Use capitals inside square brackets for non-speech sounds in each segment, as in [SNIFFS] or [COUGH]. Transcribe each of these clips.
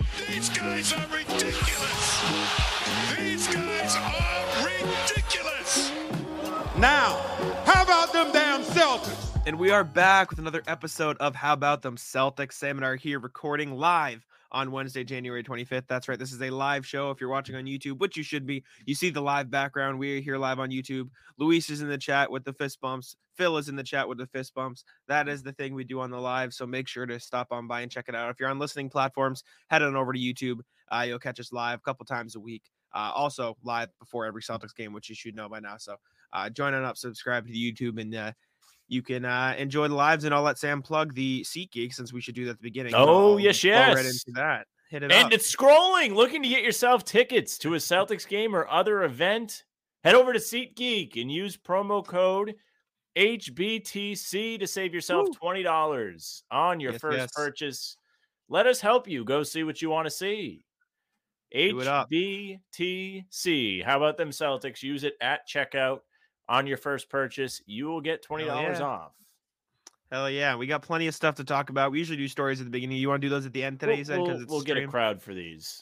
These guys are ridiculous. These guys are ridiculous. Now, how about them damn Celtics? And we are back with another episode of How About Them Celtics. Sam and I are here recording live on Wednesday, January 25th. That's right. This is a live show. If you're watching on YouTube, which you should be, you see the live background. We are here live on YouTube. Luis is in the chat with the fist bumps. Phil is in the chat with the fist bumps. That is the thing we do on the live. So make sure to stop on by and check it out. If you're on listening platforms, head on over to YouTube. Uh, you'll catch us live a couple times a week. Uh, also live before every Celtics game, which you should know by now. So uh, join on up, subscribe to YouTube, and uh, you can uh, enjoy the lives. And I'll let Sam plug the SeatGeek since we should do that at the beginning. Oh, I'll yes, go Right yes. into that. Hit it And up. it's scrolling, looking to get yourself tickets to a Celtics game or other event. Head over to SeatGeek and use promo code HBTC to save yourself $20 on your Yes, first yes. purchase. Let us help you go see what you want to see. Do it up. HBTC. How about them Celtics? Use it at checkout on your first purchase. You will get $20 yeah. off. Hell yeah, we got plenty of stuff to talk about. We usually do stories at the beginning. You want to do those at the end today? We'll, you said we'll- because we'll get a crowd for these.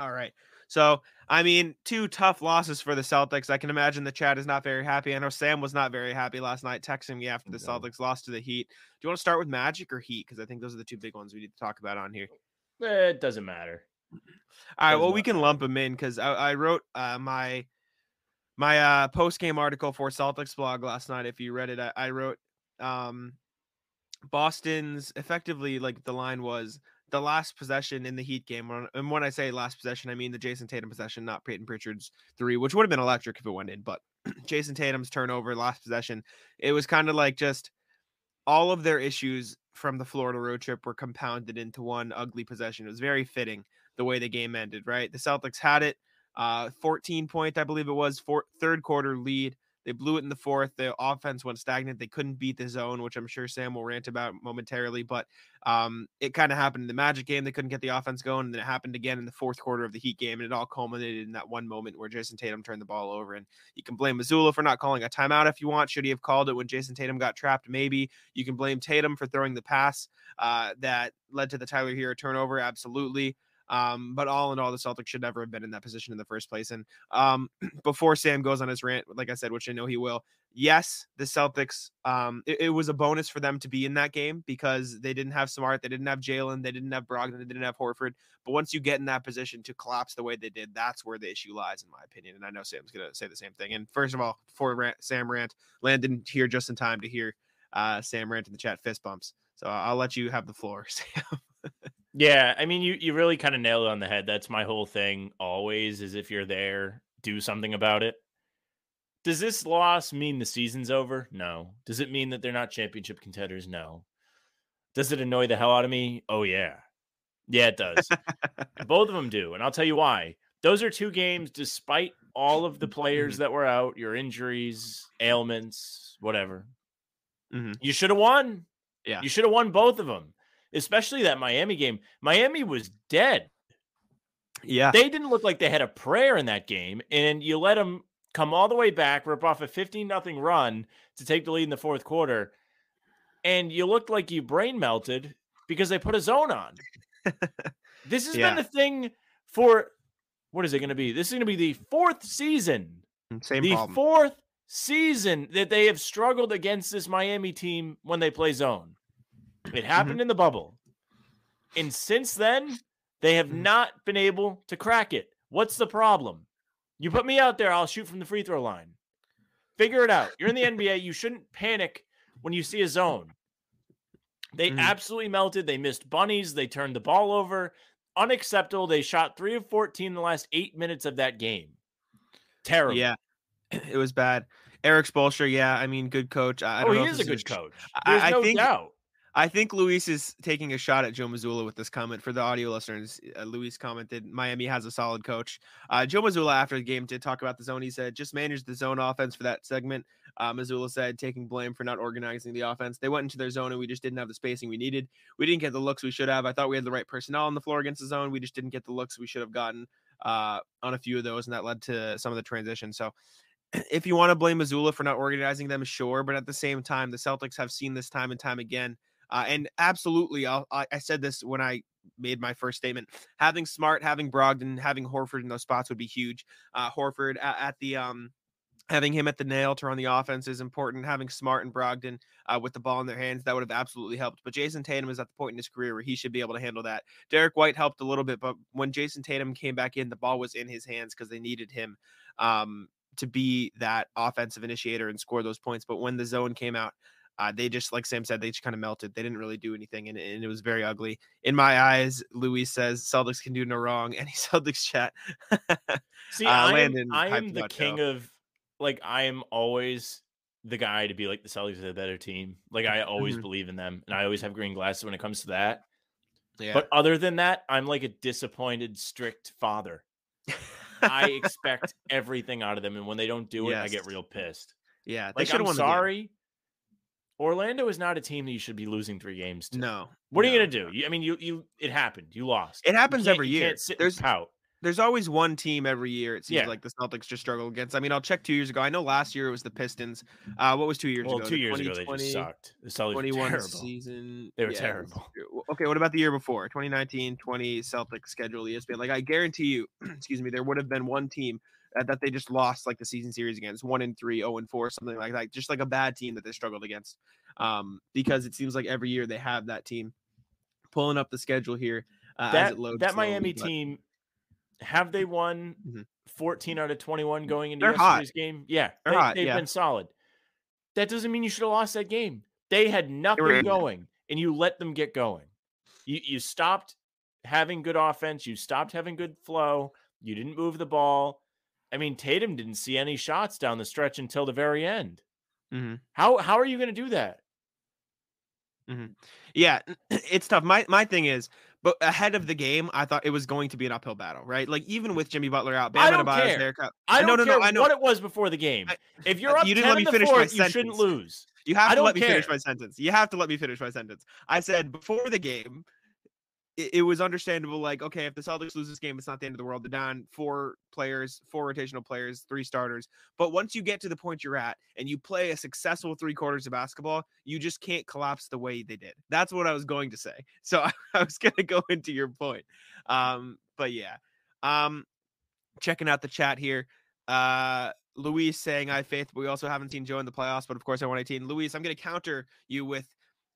All right. So, I mean, two tough losses for the Celtics. I can imagine the chat is not very happy. I know Sam was not very happy last night, texting me after the No. Celtics lost to the Heat. Do you want to start with Magic or Heat? Because I think those are the two big ones we need to talk about on here. Eh, It doesn't matter. All right. Well, we can lump them in because I, I wrote uh, my my uh, post game article for Celtics blog last night. If you read it, I, I wrote um, Boston's effectively like the line was the last possession in the Heat game. And when I say last possession, I mean the Jayson Tatum possession, not Payton Pritchard's three, which would have been electric if it went in. But [CLEARS THROAT] Jayson Tatum's turnover, last possession, it was kind of like just all of their issues from the Florida road trip were compounded into one ugly possession. It was very fitting the way the game ended, right? The Celtics had it, uh, 14 point, I believe it was, third quarter lead. They blew it in the fourth. The offense went stagnant. They couldn't beat the zone, which I'm sure Sam will rant about momentarily. But um, it kind of happened in the Magic game. They couldn't get the offense going, and then it happened again in the fourth quarter of the Heat game, and it all culminated in that one moment where Jayson Tatum turned the ball over. And you can blame Mazzulla for not calling a timeout if you want. Should he have called it when Jayson Tatum got trapped? Maybe. You can blame Tatum for throwing the pass uh, that led to the Tyler Herro turnover. Absolutely. Um, but all in all, the Celtics should never have been in that position in the first place. And um, [CLEARS THROAT] before Sam goes on his rant, like I said, which I know he will, yes, the Celtics, um, it, it was a bonus for them to be in that game because they didn't have Smart, they didn't have Jaylen, they didn't have Brogdon, they didn't have Horford. But once you get in that position to collapse the way they did, that's where the issue lies, in my opinion. And I know Sam's gonna say the same thing. And first of all, before rant, Sam rant, Landon here just in time to hear uh, Sam rant in the chat fist bumps. So I'll let you have the floor, [LAUGHS] Sam. Yeah, I mean, you you really kind of nailed it on the head. That's my whole thing. Always is if you're there, do something about it. Does this loss mean the season's over? No. Does it mean that they're not championship contenders? No. Does it annoy the hell out of me? Oh yeah, yeah, it does. [LAUGHS] Both of them do, and I'll tell you why. Those are two games, despite all of the players that were out, your injuries, ailments, whatever. Mhm. You should have won. Yeah. You should have won both of them, especially that Miami game. Miami was dead. Yeah. They didn't look like they had a prayer in that game, and you let them come all the way back, rip off a 15 nothing run to take the lead in the fourth quarter, and you looked like you brain melted because they put a zone on. [LAUGHS] this has Yeah. been the thing for what is it going to be? This is going to be the fourth season mm, Same the problem. fourth season that they have struggled against this Miami team when they play zone. It happened in the bubble. And since then, they have Mhm. not been able to crack it. What's the problem? You put me out there, I'll shoot from the free throw line. Figure it out. You're in the [LAUGHS] NBA. You shouldn't panic when you see a zone. They Mhm. absolutely melted. They missed bunnies. They turned the ball over. Unacceptable. They shot three of 14 in the last eight minutes of that game. Terrible. Yeah, [CLEARS THROAT] it was bad. Erik Spoelstra, yeah, I mean, good coach. I, I oh, don't he know if is a good coach. I- I no think- doubt. I think Luis is taking a shot at Joe Mazzulla with this comment. For the audio listeners, uh, Luis commented, Miami has a solid coach. Uh, Joe Mazzulla, after the game, did talk about the zone. He said, just manage the zone offense for that segment. Uh, Mazzulla said, taking blame for not organizing the offense. They went into their zone and we just didn't have the spacing we needed. We didn't get the looks we should have. I thought we had the right personnel on the floor against the zone. We just didn't get the looks we should have gotten uh, on a few of those, and that led to some of the transition. So, [CLEARS THROAT] if you want to blame Mazzulla for not organizing them, sure. But at the same time, the Celtics have seen this time and time again. Uh, and absolutely, I'll, I, I said this when I made my first statement. Having Smart, having Brogdon, having Horford in those spots would be huge. Uh, Horford at, at the um having him at the nail to run the offense is important. Having Smart and Brogdon uh, with the ball in their hands that would have absolutely helped. But Jayson Tatum is at the point in his career where he should be able to handle that. Derrick White helped a little bit, but when Jayson Tatum came back in, the ball was in his hands because they needed him um, to be that offensive initiator and score those points. But when the zone came out, uh, they just, like Sam said, they just kind of melted. They didn't really do anything, and, and, it was very ugly. In my eyes, Luis says Celtics can do no wrong. [LAUGHS] Any Celtics chat. See, uh, I am, I am the king of like I am always the guy to be like the Celtics are the better team. Like I always mm-hmm. believe in them, and I always have green glasses when it comes to that. Yeah. But other than that, I'm like a disappointed, strict father. I expect [LAUGHS] everything out of them, and when they don't do it, yes. I get real pissed. Yeah, like I'm sorry. Orlando is not a team that you should be losing three games to. No. What no. are you gonna do? You, I mean, you you it happened. You lost. It happens every year. There's pout there's always one team every year. It seems yeah. like the Celtics just struggle against. I mean, I'll check two years ago. I know last year it was the Pistons. Uh, what was two years well, ago? Two years ago they just sucked. The Celtics 21 were terrible. season. They were yeah, terrible. Okay, what about the year before? 2019, 20 Celtics schedule ESPN. Like I guarantee you, [CLEARS THROAT] excuse me, there would have been one team that, that they just lost like the season series against, one and three, oh and four, something like that. Just like a bad team that they struggled against. Um, because it seems like every year they have that team. Pulling up the schedule here. Uh, that, that slowly, Miami but... team have they won mm-hmm. 14 out of 21 going into They're yesterday's hot. game? Yeah, They're they, have yeah. been solid. That doesn't mean you should have lost that game. They had nothing they going, and you let them get going. You you stopped having good offense. You stopped having good flow. You didn't move the ball. I mean, Tatum didn't see any shots down the stretch until the very end. Mm-hmm. How how are you going to do that? Mm-hmm. Yeah, [CLEARS THROAT] it's tough. My my thing is but ahead of the game, I thought it was going to be an uphill battle, right? Like even with Jimmy Butler out, Bam I don't care. Haircut, I don't no, no, care no, I know. what it was before the game. I, if you're up, you didn't let me finish fourth, my sentence. You shouldn't lose. You have to let me finish my sentence. You have to let me finish my sentence. I said before the game, it, it, was understandable. Like, okay, if the Celtics lose this game, it's not the end of the world. They're down four players, four rotational players, three starters. But once you get to the point you're at and you play a successful three quarters of basketball, you just can't collapse the way they did. That's what I was going to say. [LAUGHS] So I, I was going to go into your point. Um, but yeah, um, checking out the chat here. Uh, Luis saying I faith, but we also haven't seen Joe in the playoffs. But of course, I want 18. Luis, I'm going to counter you with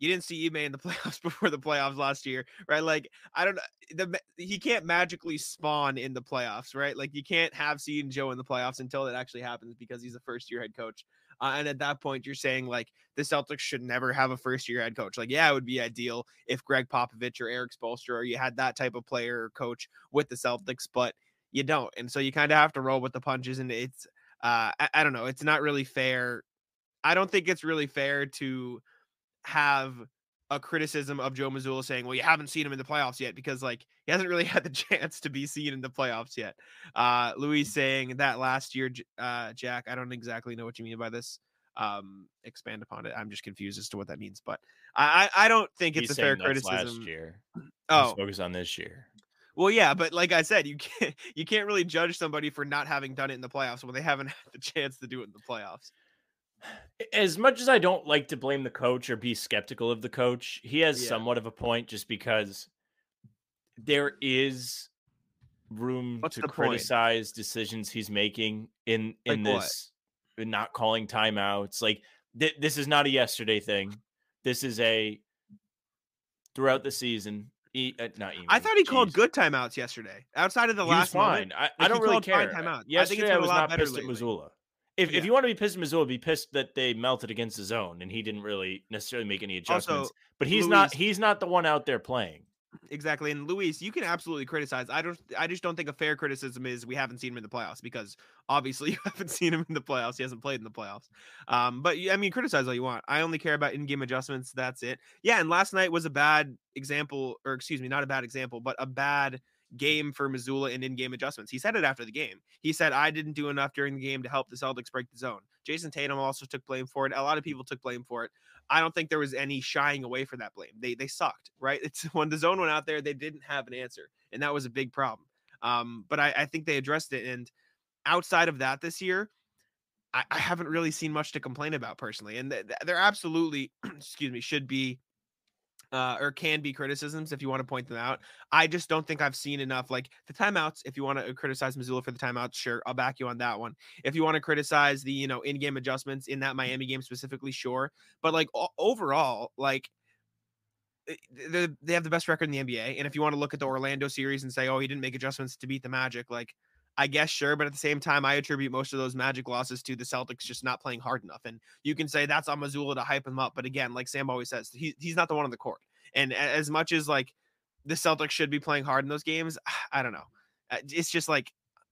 you didn't see Ime in the [LAUGHS] playoffs before the playoffs last year, right? Like I don't know, the he can't magically spawn in the playoffs, right? Like you can't have seen Joe in the playoffs until it actually happens because he's a first year head coach. Uh, and at that point, you're saying like the Celtics should never have a first year head coach. Like, yeah, it would be ideal if Gregg Popovich or Erik Spoelstra or you had that type of player or coach with the Celtics, but you don't. And so you kind of have to roll with the punches. And it's, uh, I, I don't know, it's not really fair. I don't think it's really fair to have a criticism of Joe Mazzulla saying, "Well, you haven't seen him in the playoffs yet," because like [LAUGHS] he hasn't really had the chance to be seen in the playoffs yet. Uh, Louis saying that last year, uh, Jack. I don't exactly know what you mean by this. Um, expand upon it. I'm just confused as to what that means, but I I, I don't think it's He's a fair criticism. Last year. [CLEARS THROAT] Oh, Let's focus on this year. Well, yeah, but like I said, you can't [LAUGHS] you can't really judge somebody for not having done it in the playoffs when they haven't had the chance to do it in the playoffs as much as I don't like to blame the coach or be skeptical of the coach, he has yeah. somewhat of a point just because there is room What's to criticize point? decisions he's making in in like this what? not calling timeouts. Like th- this is not a yesterday thing. This is a throughout the season. E, uh, not even. I thought he Jeez. called good timeouts yesterday. Outside of the he last. Moment, I, I don't really care. Timeout. Yesterday I, I was not pissed lately. at Mazzulla. If, yeah. if you want to be pissed at Mazzulla, be pissed that they melted against the zone and he didn't really necessarily make any adjustments. Also, but he's Luis, not he's not the one out there playing. Exactly. And Luis, you can absolutely criticize. I don't I just don't think a fair criticism is we haven't seen him in the playoffs because obviously [LAUGHS] you haven't seen him in the playoffs. He hasn't played in the playoffs. Um, but I mean criticize all you want. I only care about in-game adjustments. That's it. Yeah, and last night was a bad example, or excuse me, not a bad example, but a bad game for Mazzulla and in-game adjustments. He said it after the game. He said, "I didn't do enough during the game to help the Celtics break the zone." Jayson Tatum also took blame for it. A lot of people took blame for it. I don't think there was any shying away for that blame. They they sucked, right? [LAUGHS] It's when the zone went out there, they didn't have an answer, and that was a big problem. Um, but I, I think they addressed it. And outside of that, this year, I, I haven't really seen much to complain about personally. And th- they're absolutely, [CLEARS THROAT] excuse me, should be uh, or can be criticisms if you want to point them out. I just don't think I've seen enough. Like the timeouts, if you want to criticize Mazzulla for the timeouts, sure, I'll back you on that one. If you want to criticize the you know in-game adjustments in that Miami game specifically, sure. But like o- overall, like eh, they have the best record in the NBA. And if you want to look at the Orlando series and say, oh, he didn't make adjustments to beat the Magic, like I guess sure, but at the same time, I attribute most of those Magic losses to the Celtics just not playing hard enough. And you can say that's on Mazzulla to hype him up, but again, like Sam always says, he, he's not the one on the court. And as much as like the Celtics should be playing hard in those games, [SIGHS] I don't know. Uh, It's just like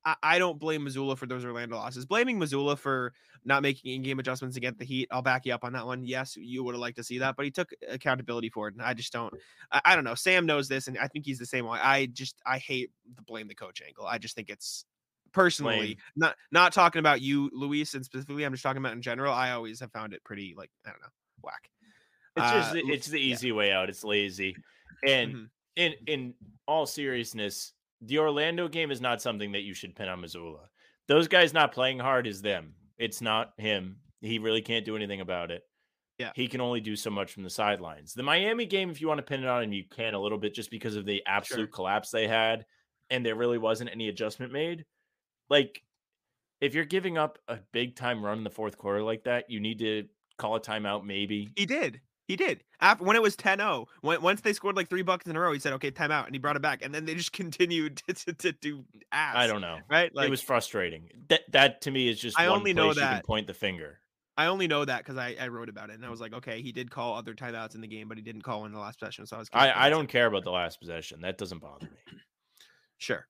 I, I don't blame Mazzulla for those Orlando losses. Blaming Mazzulla for not making in-game adjustments against the Heat, I'll back you up on that one. Yes, you would have liked to see that, but he took accountability for it, and I just don't. I, I don't know. Sam knows this, and I think he's the same way. I just I hate the blame the coach angle. I just think it's personally Blame. not not talking about you, Luis, and specifically. I'm just talking about in general. I always have found it pretty like I don't know whack. It's just Uh, the- l- it's the yeah. easy way out. It's lazy. And Mhm. in in all seriousness, the Orlando game is not something that you should pin on Mazzulla. Those guys not playing hard is them. It's not him. He really can't do anything about it. Yeah. He can only do so much from the sidelines. The Miami game, if you want to pin it on him, you can a little bit just because of the absolute collapse they had, and there really wasn't any adjustment made. Like, if you're giving up a big time run in the fourth quarter like that, you need to call a timeout, maybe. He did. He did. After when it was 10-0, when, once they scored like three buckets in a row, he said, "Okay, timeout," and he brought it back, and then they just [LAUGHS] continued to, to, to do ass. I don't know. right. Like it was frustrating. That that to me is just I one only know place you can that- point the finger. I only know that because I, I wrote about it, and I was like, okay, he did call other timeouts in the game, but he didn't call in the last possession. So I was. I, I don't care about the last possession. That doesn't bother me. Sure.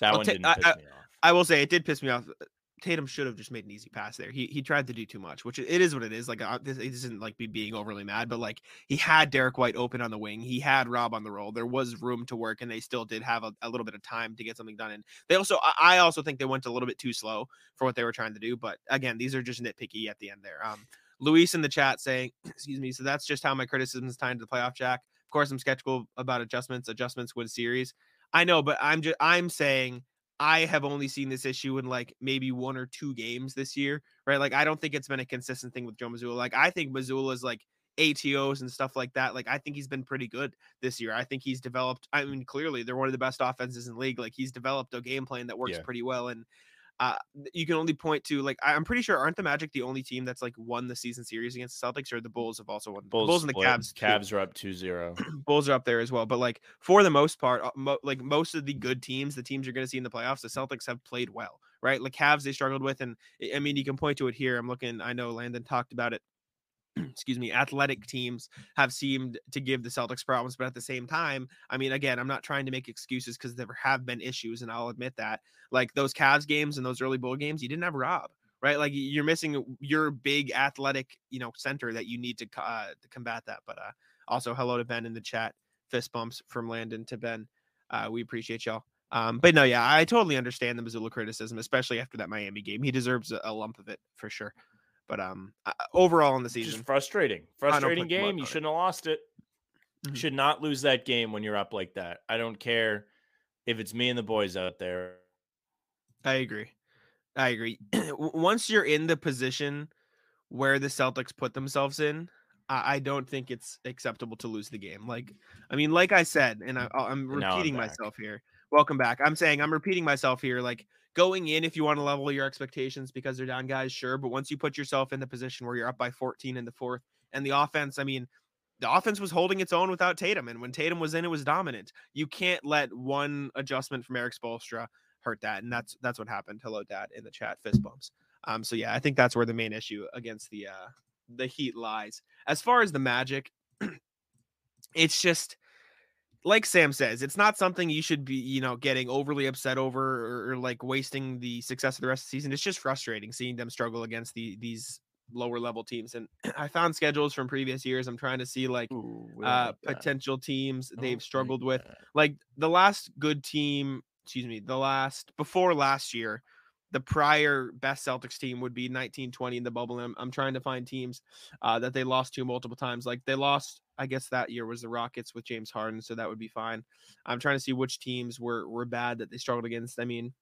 That I'll one ta- didn't I- piss I- me off. I will say it did piss me off. Uh, Tatum should have just made an easy pass there. He he tried to do too much, which it is what it is. Like uh, this isn't like me being overly mad, but like he had Derrick White open on the wing, he had Rob on the roll. There was room to work, and they still did have a, a little bit of time to get something done. And they also, I I also think they went a little bit too slow for what they were trying to do. But again, these are just nitpicky at the end there. Um, Luis in the chat saying, [CLEARS THROAT] excuse me. So that's just how my criticism is tied to the playoff jack. Of course, I'm skeptical about adjustments. Adjustments win series. I know, but I'm just I'm saying I have only seen this issue in like maybe one or two games this year, right? Like I don't think it's been a consistent thing with Joe Mazzulla. Like I think Mazzulla's like ATOs and stuff like that. Like I think he's been pretty good this year. I think he's developed. I mean, clearly they're one of the best offenses in the league. Like he's developed a game plan that works Yeah. pretty well. And uh, you can only point to like I'm pretty sure aren't the Magic the only team that's like won the season series against the Celtics, or the Bulls have also won. the Bulls and the. Cavs. Cavs are up 2-0. [CLEARS THROAT] Bulls are up there as well. But like for the most part, uh, mo- like most of the good teams, the teams you're going to see in the playoffs, the Celtics have played well, right? Like Cavs, they struggled with, and I mean, you can point to it here. I'm looking. I know Landon talked about it. [CLEARS THROAT] Excuse me. Athletic teams have seemed to give the Celtics problems, but at the same time, I mean, again, I'm not trying to make excuses because there have been issues, and I'll admit that. Like those Cavs games and those early bowl games, you didn't have Rob. Right, like you're missing your big athletic, you know, center that you need to uh, to combat that. But uh, also, hello to Ben in the chat. Fist bumps from Landon to Ben. Uh, we appreciate y'all. Um, but no, yeah, I totally understand the Mazzulla criticism, especially after that Miami game. He deserves a, a lump of it for sure. But um, uh, overall in the season, Just frustrating. Frustrating put too much game. You shouldn't have lost it. Mhm. Should not lose that game when you're up like that. I don't care if it's me and the boys out there. I agree. I agree. [CLEARS THROAT] Once you're in the position where the Celtics put themselves in, I, I don't think it's acceptable to lose the game. Like, I mean, like I said, and I, I'm repeating myself here. Welcome back. I'm saying I'm repeating myself here. Like going in, if you want to level your expectations because they're down, guys, sure. But once you put yourself in the position where you're up by 14 in the fourth, and the offense, I mean, the offense was holding its own without Tatum, and when Tatum was in, it was dominant. You can't let one adjustment from Erik Spoelstra hurt that, and that's that's what happened. Hello, Dad, in the chat, fist bumps. Um, so yeah, I think that's where the main issue against the uh the Heat lies. As far as the Magic, [CLEARS THROAT] it's just like Sam says, it's not something you should be, you know, getting overly upset over or, or like wasting the success of the rest of the season. It's just frustrating seeing them struggle against the these lower level teams. And [CLEARS THROAT] I found schedules from previous years. I'm trying to see like Ooh, uh like potential teams they've struggled with like the last good team excuse me the last before last year the prior best celtics team would be 1920 in the bubble I'm, I'm trying to find teams uh, that they lost to multiple times. Like they lost i guess that year was the rockets with james harden so that would be fine. I'm trying to see which teams were were bad that they struggled against. I mean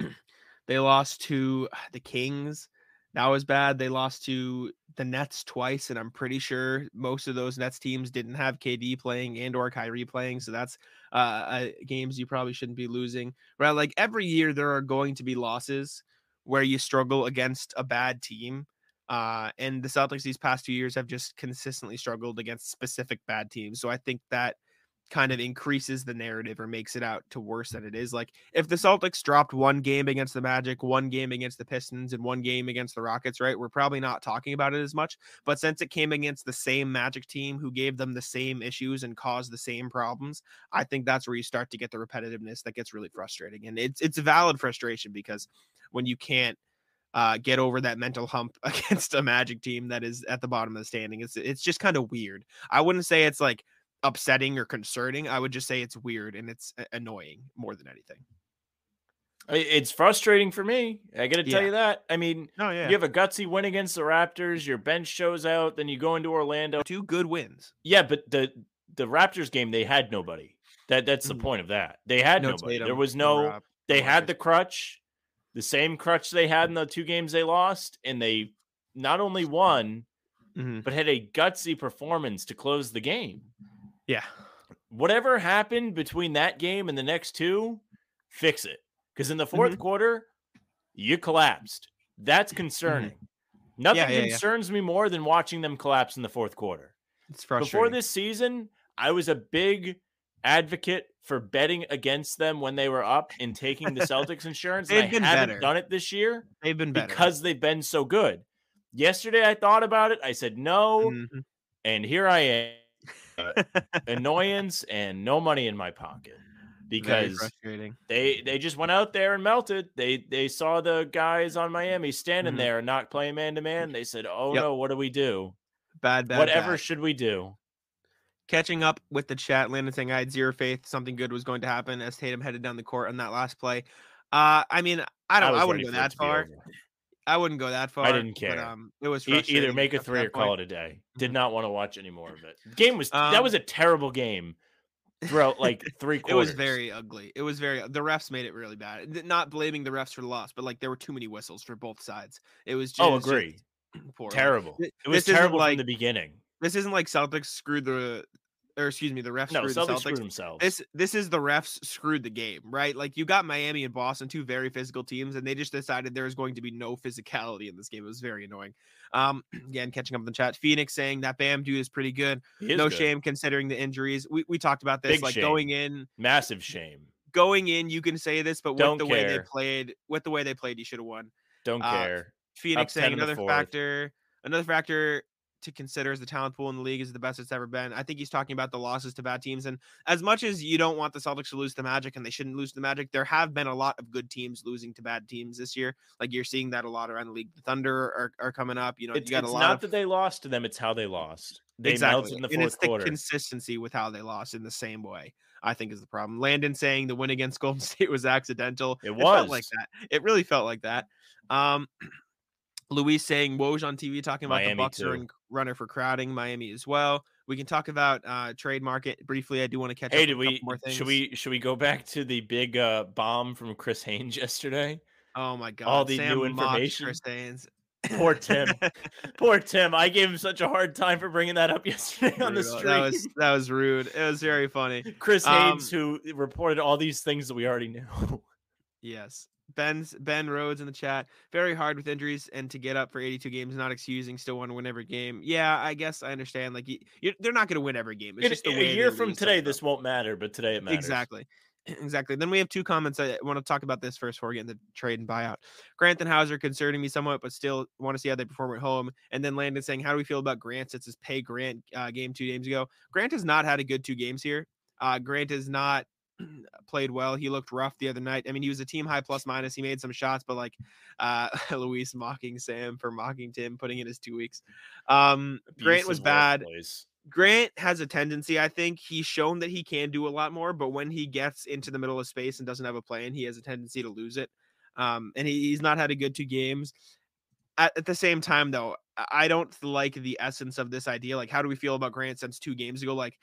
[CLEARS THROAT] they lost to the kings That was bad. They lost to the Nets twice, and I'm pretty sure most of those Nets teams didn't have KD playing and or Kyrie playing. So that's uh, uh, games you probably shouldn't be losing. Right? Like every year, there are going to be losses where you struggle against a bad team. Uh, and the Celtics these past two years have just consistently struggled against specific bad teams. So I think that kind of increases the narrative or makes it out to worse than it is. Like if the Celtics dropped one game against the Magic, one game against the Pistons, and one game against the Rockets, right? We're probably not talking about it as much. But since it came against the same Magic team who gave them the same issues and caused the same problems, I think that's where you start to get the repetitiveness that gets really frustrating. And it's it's a valid frustration because when you can't uh, get over that mental hump [LAUGHS] against a Magic team that is at the bottom of the standing. It's it's just kind of weird. I wouldn't say it's like upsetting or concerning. I would just say it's weird and it's annoying more than anything. It's frustrating for me. I got to tell Yeah. you that. I mean, Oh yeah, you have a gutsy win against the Raptors. Your bench shows out. Then you go into Orlando. two good wins. Yeah, but the the Raptors game they had nobody. That that's the Mhm. point of that. They had No nobody. there was no. Rob, they had the crutch, the same crutch they had in the two games they lost, and they not only won Mhm. but had a gutsy performance to close the game. Yeah, Whatever happened between that game and the next two, fix it. Because in the 4th Mhm. quarter, you collapsed. That's concerning. Nothing Mm-hmm. Yeah, yeah, yeah. concerns me more than watching them collapse in the fourth quarter. it's frustrating. Before this season, I was a big advocate for betting against them when they were up and taking the [LAUGHS] Celtics insurance. They've been haven't better. done it this year they've been better because they've been so good. Yesterday, I thought about it. I said no, Mhm. and here I am. [LAUGHS] Annoyance and no money in my pocket because they they just went out there and melted. They they saw the guys on Miami standing Mhm. there and not playing man to man. They said, "Oh Yep. no, what do we do? Bad, bad, Whatever bad. should we do?" catching up with the chat, Landon saying I had zero faith something good was going to happen as Tatum headed down the court on that last play. Uh, I mean, I don't, was I, wouldn't go that far. I wouldn't go that far. I didn't But, care. um, it was E- either make a three or call point. it a day. Did Mhm. not want to watch any more of it. Game was that Um, was a terrible game throughout like three quarters. [LAUGHS] It was very ugly. It was very. The refs made it really bad. Not blaming the refs for the loss, but like there were too many whistles for both sides. It was just oh, agree. Like, Terrible. It was this terrible like- from the beginning. This isn't like Celtics screwed the, or excuse me, the refs No, screwed Celtics the Celtics. screwed themselves. this this is the refs screwed the game, right? Like you got Miami and Boston, two very physical teams, and they just decided there was going to be no physicality in this game. It was very annoying. Um, [CLEARS THROAT] again, catching up in the chat, Phoenix saying that Bam dude is pretty good. Is no good. shame considering the injuries. We we talked about this, Big like shame. going in, Massive shame. going in. You can say this, but with Don't the way they played, with the way they played, you should have won. Don't Uh, care. Phoenix 10 saying another factor, another factor to consider as the talent pool in the league is the best it's ever been. I think he's talking about the losses to bad teams. And as much as you don't want the Celtics to lose the Magic and they shouldn't lose the Magic, there have been a lot of good teams losing to bad teams this year. Like you're seeing that a lot around the league. The Thunder are, are coming up. You know, It's, you got a lot not of that they lost to them; it's how they lost. They exactly. melted in the and fourth it's the consistency with how they lost in the same way. I think is the problem. Landon saying the win against [LAUGHS] Golden State was accidental. It felt like that. It really felt like that. Um, [CLEARS THROAT] Luis saying Woj on TV talking about Miami the Bucks are in runner for crowding Miami as well. We can talk about uh trade market briefly. I do want to catch Hey, up did on a couple we? more things. Should we? Should we go back to the big uh, bomb from Chris Haynes [LAUGHS] yesterday? Oh my god! all the Sam new information? Chris Haynes. Poor Tim. [LAUGHS] Poor Tim. I gave him such a hard time for bringing that up [LAUGHS] yesterday on the street. That was that was rude. It was very funny. Chris um, Haynes, who reported all these things that we already knew. Yes. Ben's Ben Rhodes in the chat. Very hard with injuries and to get up for 82 games, not excusing. Still want to win every game. Yeah, I guess I understand. Like you, they're not going to win every game. It's just way a year from today, this won't matter, but today it matters. Exactly. [CLEARS THROAT] Exactly. Then we have two comments. I want to talk about this first before we get into trade and buyout. Grant and Hauser concerning me somewhat, but still want to see how they perform at home. And then Landon saying, How do we feel about Grant since his pay Grant uh, game two games ago? Grant has not had a good two games here. Uh, Grant is not [CLEARS THROAT] played well. He looked rough the other night. I mean, he was a team high plus minus. He made some shots, but like uh [LAUGHS] Luis mocking Sam for mocking Tim, putting in his two weeks. Um Grant was bad. Grant has a tendency, I think he's shown that he can do a lot more, but when he gets into the middle of space and doesn't have a plan, he has a tendency to lose it. Um, and he, he's not had a good two games. At, at the same time, though, I don't like the essence of this idea. Like, how do we feel about Grant since two games ago? Like,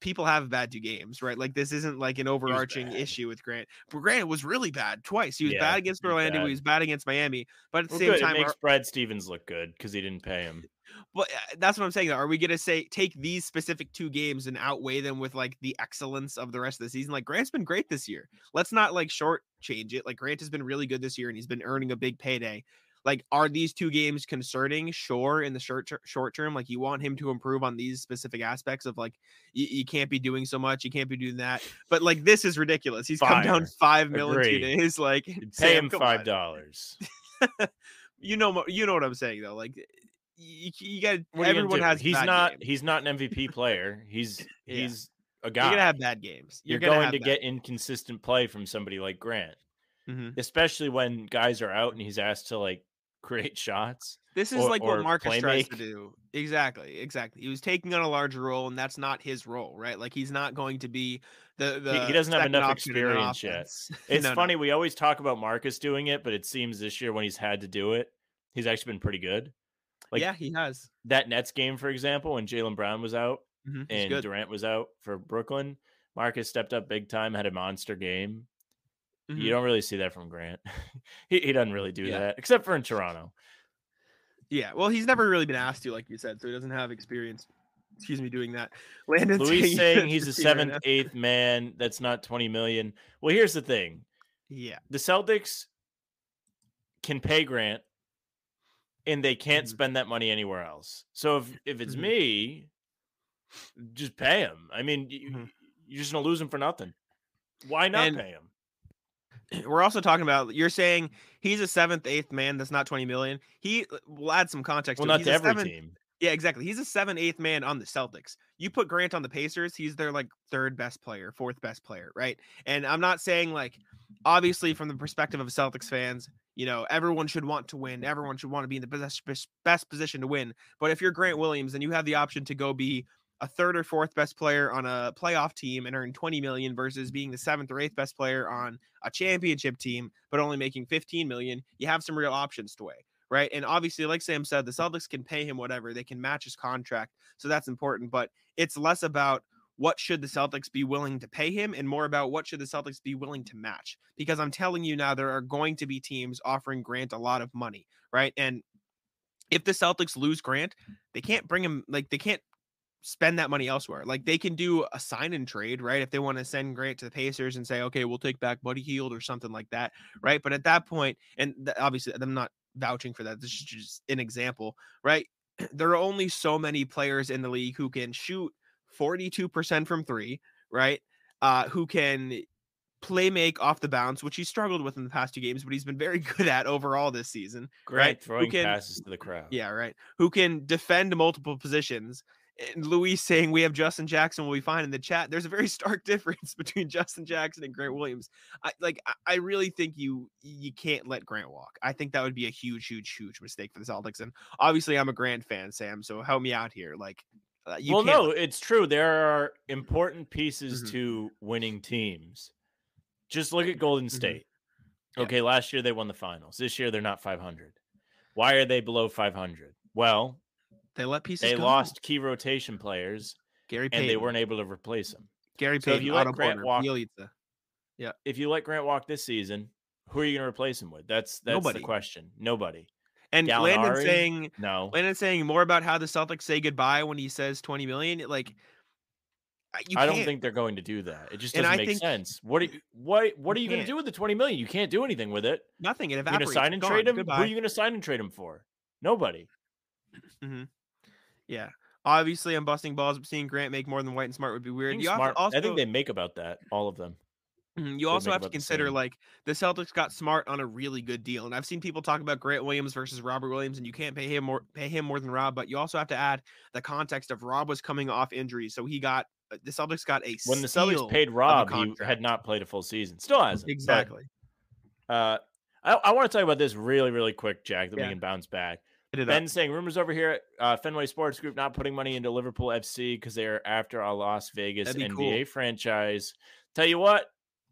people have bad two games, right? Like this isn't like an overarching issue with Grant. But Grant was really bad twice. He was Yeah, bad against Orlando. bad. He was bad against Miami. But at the Well, same good. time, it makes are- Brad Stevens look good because he didn't pay him. [LAUGHS] but uh, that's what I'm saying. Though, are we gonna say take these specific two games and outweigh them with like the excellence of the rest of the season? Like Grant's been great this year. Let's not like short change it. Like Grant has been really good this year, and he's been earning a big payday. Like, are these two games concerning? Sure, in the short ter- short term, like you want him to improve on these specific aspects of like you, you can't be doing so much, you can't be doing that. But like this is ridiculous. He's come down Fire. five mil two days. Like You'd Sam, [LAUGHS] Pay him five dollars. [LAUGHS] you know you know what I'm saying though. Like you, you got What are you gonna everyone has He's not. games. He's not an MVP player. He's [LAUGHS] Yeah. he's a guy. You're gonna have bad games. You're, gonna going to get inconsistent play from somebody like Grant, Mhm. especially when guys are out and he's asked to like create shots. This is or- like or what Marcus play tries to do. Exactly, exactly. He was taking on a larger role, and that's not his role, right? Like he's not going to be the the. he doesn't have enough option in an experience yet. [LAUGHS] It's No, no. funny. We always talk about Marcus doing it, but it seems this year when he's had to do it, he's actually been pretty good. Like yeah, he has. that Nets game, for example, when Jaylen Brown was out Mhm, and. Durant was out for Brooklyn, Marcus stepped up big time, had a monster game. Mhm. You don't really see that from Grant. [LAUGHS] he, he doesn't really do Yeah. that, except for in Toronto. Yeah, well, he's never really been asked to, like you said, so he doesn't have experience. Excuse me, doing that. [LAUGHS] Landon Luis saying he's a seventh, Arnett- eighth man. That's not 20 million. Well, here's the thing Yeah, the Celtics can pay Grant and they can't Mhm. spend that money anywhere else. So if, if it's Mhm. me, just pay him. I mean, you, Mhm. you're just going to lose him for nothing. Why not And- pay him? We're also talking about. You're saying he's a seventh, eighth man. That's not twenty million. He will add some context. Well, to not He's to every seventh- team. Yeah, exactly. He's a seven, eighth man on the Celtics. You put Grant on the Pacers, he's their like third best player, fourth best player, right? And I'm not saying like obviously from the perspective of Celtics fans, you know, everyone should want to win. Everyone should want to be in the best best- best position to win. But if you're Grant Williams and you have the option to go be a third or fourth best player on a playoff team and earn 20 million versus being the seventh or eighth best player on a championship team but only making 15 million, you have some real options to weigh right? And obviously, like Sam said, the Celtics can pay him whatever, they can match his contract. So that's important, but it's less about what should the Celtics be willing to pay him and more about what should the Celtics be willing to match. Because I'm telling you now, there are going to be teams offering Grant a lot of money, right? And if the Celtics lose Grant, they can't bring him, like, they can't spend that money elsewhere. Like they can do a sign and trade, right? If they want to send Grant to the Pacers and say, okay, we'll take back Buddy Hield or something like that, right? But at that point, and th- obviously, I'm not vouching for that. This is just an example, right? [CLEARS THROAT] There are only so many players in the league who can shoot 42% from three, right? Uh, who can play make off the bounce, which he struggled with in the past two games, but he's been very [LAUGHS] good at overall this season. Grant right? Who throwing can- passes to the crowd. Yeah, right. Who can defend multiple positions. And Luis saying we have Justin Jackson will be fine in the chat. There's a very [LAUGHS] stark difference between Justin Jackson and Grant Williams. I like I- really think you you can't let Grant walk. I think that would be a huge, huge, huge mistake for the Celtics. And obviously I'm a Grant fan, Sam. So help me out here. Like uh, you well, no, it's true. There are important pieces Mhm. to winning teams. Just look at Golden Mhm. State. Yeah. Okay, last year they won the finals. This year they're not 500. Why are they below 500? Well, they let pieces they go. lost key rotation players Gary Payton. and they weren't able to replace them. Gary so if Payton, you let Grant Porter, walk- Bjelica. If you let Grant walk this season, who are you going to replace him with? That's that's Nobody. the question. Nobody. And Landon saying No. Landon saying more about how the Celtics say goodbye when he says 20 million. Like I- you I don't think they're going to do that. It just doesn't make think sense. What are you, what what are you you going to do with the 20 million? You can't do anything with it. nothing. It You're going to sign and Gone. trade him? Goodbye. Who are you going to sign and trade him for? Nobody. Mm-hmm. Yeah. Obviously, I'm busting balls, but seeing Grant make more than White and Smart would be weird. Being You smart. also, I think they make about that, all of them. Mhm, you also have to about the consider like the Celtics got Smart on a really good deal, and I've seen people talk about Grant Williams versus Robert Williams, and you can't pay him more pay him more than Rob, but you also have to add the context of Rob was coming off injury, so he got uh, the Celtics got a When the Celtics paid Rob, he had not played a full season. Still hasn't. but, exactly. uh, I, I want to talk about this really, really quick, Jack, that Yeah. we can bounce back. It up. Ben saying rumors over here at uh, Fenway Sports Group not putting money into Liverpool FC because they are after a Las Vegas NBA cool. franchise. Tell you what,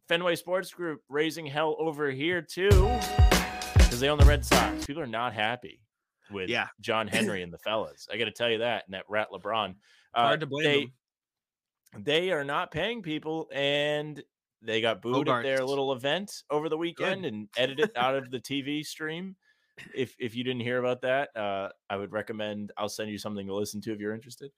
Fenway Sports Group raising hell over here too because they own the Red Sox. People are not happy with Yeah. John [LAUGHS] Henry and the fellas. I got to tell you that and that rat LeBron. Uh, Hard to blame they, them. they are not paying people and they got booed at their little event over the weekend and edited out of the TV stream. If if you didn't hear about that, uh, I would recommend I'll send you something to listen to if you're interested.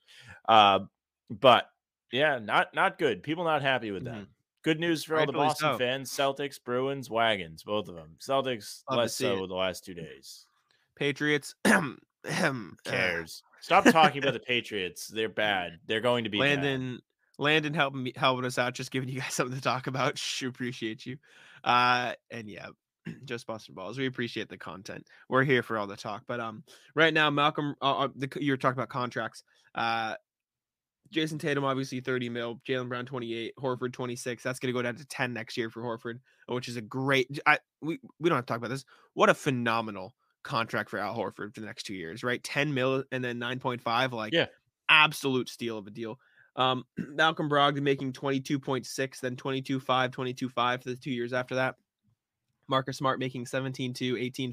Uh, but yeah, not not good. People not happy with that. Mhm. Good news for all the Boston so. fans: Celtics, Bruins, Wagons, both of them. Celtics Love less so it. the last two days. Patriots. uh, Cares. Stop talking about [LAUGHS] the Patriots. They're bad. They're going to be bad. Landon, Landon helping me helping us out, just giving you guys [LAUGHS] something to talk about. Appreciate you. Uh, and yeah, [CLEARS THROAT] just Boston balls. We appreciate the content. We're here for all the talk. But um, right now, Malcolm, uh, uh, the, you were talking about contracts. Uh, Jayson Tatum obviously 30 mil, Jaylen Brown 28, Horford 26. That's going to go down to 10 next year for Horford, which is a great. I we we don't have to talk about this. What a phenomenal contract for Al Horford for the next two years, right? 10 mil and then 9.5. Like, Yeah. absolute absolute steal of a deal. Um, [CLEARS THROAT] Malcolm Brogdon making 22.6, then 22.5, 22.5 for the two years after that. Marcus Smart making 17.2,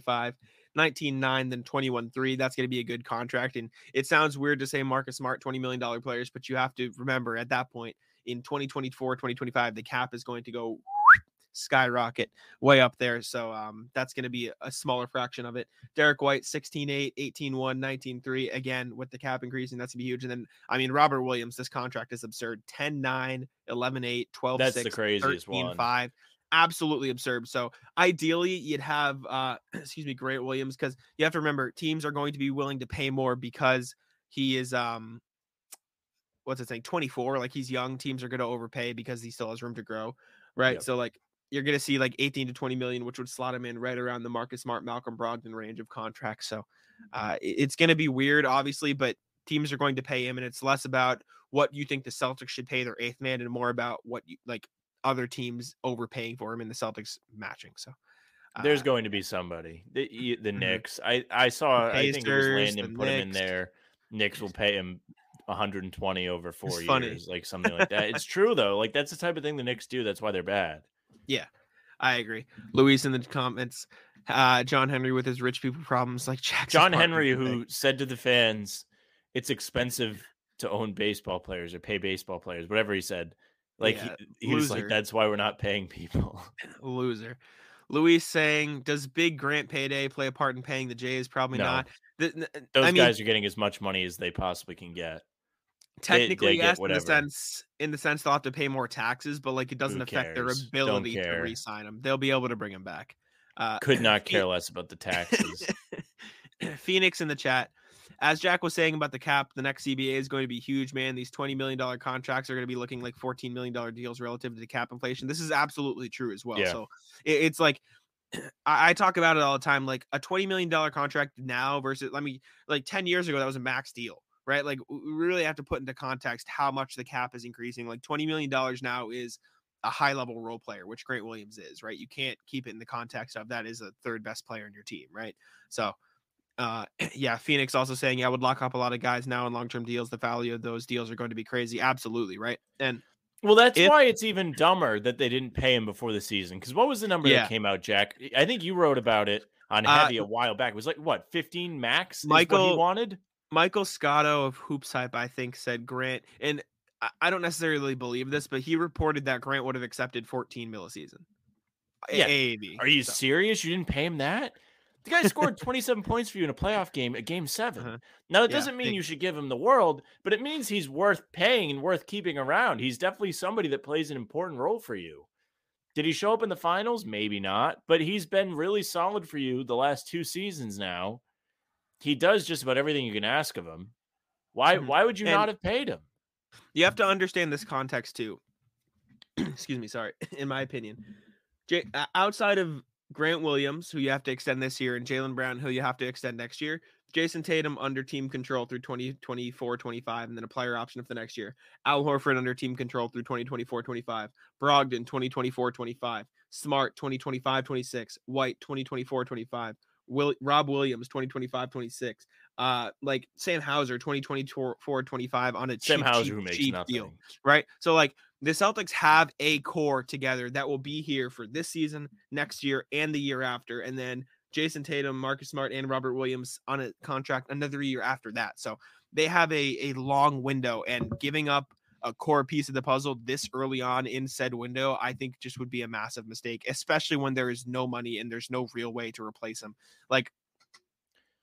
18.5, 19.9, then 21.3. That's going to be a good contract. And it sounds weird to say Marcus Smart, $20 million players, but you have to remember at that point in 2024, 2025, the cap is going to go [SNIFFS] skyrocket way up there. So um, that's going to be a, smaller fraction of it. Derrick White, 16.8, 18.1, 19.3. Again, with the cap increasing, that's going to be huge. And then, I mean, Robert Williams, this contract is absurd 10.9, 11.8, 12, That's the 6, craziest 13, one. 5. Absolutely absurd. So ideally, you'd have, uh, [CLEARS THROAT] excuse me, Grant Williams, because you have to remember teams are going to be willing to pay more because he is, um, what's it saying, 24. Like he's young. Teams are going to overpay because he still has room to grow. Right. Yep. So, like, you're going to see like 18 to 20 million, which would slot him in right around the Marcus Smart, Malcolm Brogdon range of contracts. So, uh, it's going to be weird, obviously, but teams are going to pay him, and it's less about what you think the Celtics should pay their eighth man, and more about what you like other teams overpaying for him and the Celtics matching. So, There's uh, going to be somebody. The the Mhm. Knicks. I I saw. I think it was Landon put him in there. Knicks will pay him 120 over four funny. years, like something like that. It's true though. Like that's the type of thing the Knicks do. That's why they're bad. Yeah, I agree. Luis in the comments, uh, John Henry with his rich people problems, like Jackson John Henry, who said to the fans, "It's expensive to own baseball players or pay baseball players," whatever he said. Like Yeah, he, he was like, "That's why we're not paying people." [LAUGHS] [LAUGHS] loser. Luis saying, "Does big Grant payday play a part in paying the Jays? Probably No. not. The- n- Those I mean, guys are getting as much money as they possibly can get. they technically get yes in the sense in the sense they'll have to pay more taxes but like it doesn't Who affect their cares? Ability to re-sign them they'll be able to bring him back uh Could not care less about the [LAUGHS] taxes. phoenix in the chat as jack was saying about the cap the next cba is going to be huge man. These 20 million dollar contracts are going to be looking like 14 million dollar deals relative to the cap inflation. This is absolutely true as well. Yeah. so it, it's like [CLEARS THROAT] I, I talk about it all the time like a 20 million dollar contract now versus let me like 10 years ago that was a max deal right? Like we really have to put into context how much the cap is increasing. Like 20 million dollars now is a high level role player which grant williams is right? You can't keep it in the context of that is a third best player in your team right? So uh [CLEARS THROAT] yeah phoenix also saying yeah, i would lock up a lot of guys now in long-term deals the value of those deals are going to be crazy absolutely right and Well, that's If- why it's even dumber that they didn't pay him before the season. Because what was the number Yeah. that came out, Jack? I think you wrote about it on Uh, Heavy a while back. It was like what, 15 max? Michael- he wanted. Michael Scotto of Hoops Hype, I think, said Grant, and I- I don't necessarily believe this, but he reported that Grant would have accepted 14 mil a season. Yeah. AAV. Are you so- serious? You didn't pay him that? The guy scored 27 points for you in a playoff game at game 7 Uh-huh. Now, it Yeah, doesn't mean big- you should give him the world, but it means he's worth paying and worth keeping around. He's definitely somebody that plays an important role for you. Did he show up in the finals? Maybe not, but he's been really solid for you the last two seasons now. He does just about everything you can ask of him. Why Mhm. why would you And- not have paid him? You have to understand this context too. [CLEARS THROAT] Excuse me, sorry. [CLEARS THROAT] In my opinion, outside of Grant Williams, who you have to extend this year, and Jaylen Brown, who you have to extend next year, Jayson Tatum under team control through 2024 25, and then a player option for the next year. Al Horford under team control through 2024 25. Brogdon 2024 25. Smart 2025 26. White 2024 25. Will Rob Williams 2025 26. Uh, like Sam Hauser 2024 25 on a Sam cheap, Hauser cheap, who makes cheap nothing. deal right? So like the Celtics have a core together that will be here for this season, next year, and the year after, and then Jayson Tatum, Marcus Smart, and Robert Williams on a contract another year after that. So they have a a long window, and giving up a core piece of the puzzle this early on in said window, I think just would be a massive mistake, especially when there is no money and there's no real way to replace him. Like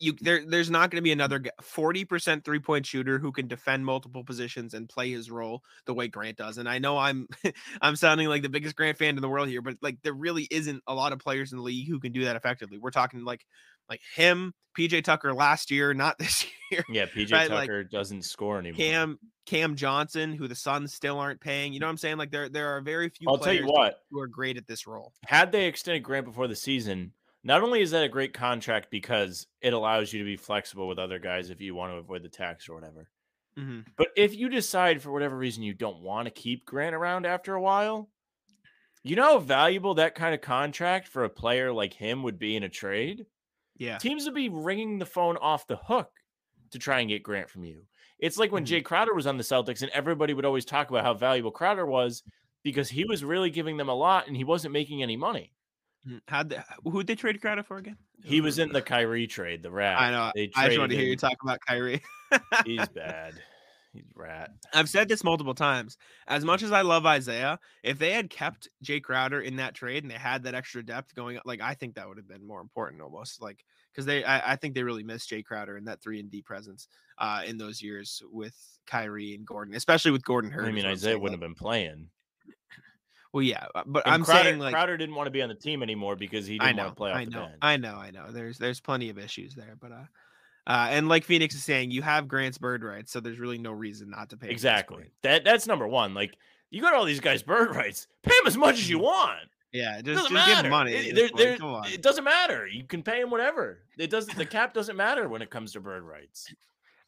you there there's not going to be another 40% three-point shooter who can defend multiple positions and play his role the way Grant does. And I know I'm [LAUGHS] I'm sounding like the biggest Grant fan in the world here, but like there really isn't a lot of players in the league who can do that effectively. We're talking like like him, PJ Tucker last year, not [LAUGHS] this year. Yeah, PJ Right, like, Tucker doesn't score anymore. Cam Cam Johnson, who the Suns still aren't paying. You know what I'm saying? Like there there are very few I'll tell you what. who are great at this role. had they extended Grant before the season, not only is that a great contract because it allows you to be flexible with other guys if you want to avoid the tax or whatever, hmm but if you decide for whatever reason you don't want to keep Grant around after a while, you know how valuable that kind of contract for a player like him would be in a trade? Yeah. Teams would be ringing the phone off the hook to try and get Grant from you. It's like when Mhm. Jae Crowder was on the Celtics and everybody would always talk about how valuable Crowder was because he was really giving them a lot and he wasn't making any money. Mhm. How'd they, who'd they trade Crowder for again? He was in the Kyrie trade, the rat. I know. They I just want to hear you talk about Kyrie. He's [LAUGHS] bad. He's rat. I've said this multiple times. As much as I love Isaiah, if they had kept Jae Crowder in that trade and they had that extra depth going, like I think that would have been more important almost. Like because they, I, I think they really missed Jae Crowder and that three and D presence uh, in those years with Kyrie and Gordon, especially with Gordon Hayward. I mean, Isaiah wouldn't have been playing. Well, yeah, uh, but And I'm Crowder, saying like Crowder didn't want to be on the team anymore because he didn't know, want to play off I the know, bench. I know, I know. There's there's plenty of issues there, but uh, uh, and like Phoenix is saying, you have Grant's bird rights, so there's really no reason not to pay. him at this exactly. That that's number one. Like you got all these guys bird rights. Pay them as much as you want. Yeah, just, doesn't just matter. give him money. It, there- there- come on. it doesn't matter. You can pay him whatever. It doesn't. The cap doesn't matter when it comes to bird rights.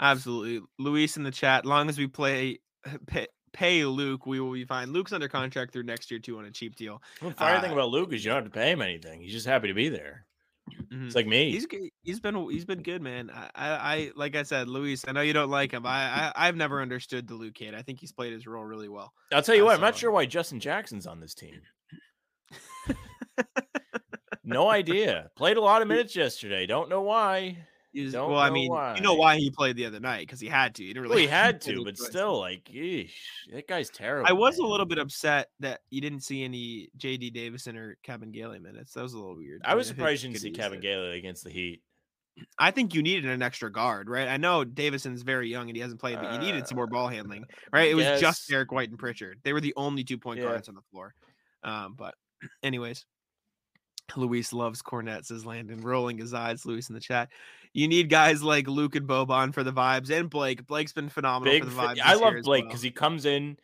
Absolutely. Luis in the chat. Long as we play [LAUGHS] pay, pay Luke, we will be fine. Luke's under contract through next year too on a cheap deal. The funny thing Uh, about Luke is you don't have to pay him anything. He's just happy to be there. Mhm. It's like me. He's he's been he's been good, man. I, I like I said, Luis. I know you don't like him. I, I I've never understood the Luke kid. I think he's played his role really well. I'll tell you I what. I'm not sure why Justin Jackson's on this team. [LAUGHS] no idea. Played a lot of minutes yesterday. Don't know why. He's, Don't well, I mean, you know why. why he played the other night because he had to. He didn't Well, really. he had to, but still, like, yeesh, that guy's terrible. I was a little bit upset that you didn't see any J.D. Davison or Kevin Gailey minutes. That was a little weird. I was think surprised you didn't see Kevin. Gailey against the Heat. I think you needed an extra guard, right? I know Davison's very young and he hasn't played, but you needed some more ball handling, right? It was guess. just Derrick White and Pritchard. They were the only two point Yeah. guards on the floor. Um, but [CLEARS THROAT] anyways, Luis loves Kornet, says Landon, rolling his eyes. Luis in the chat. You need guys like Luke and Boban for the vibes, and Blake. Blake's been phenomenal Big. for the vibes. I love Blake well. because he comes in,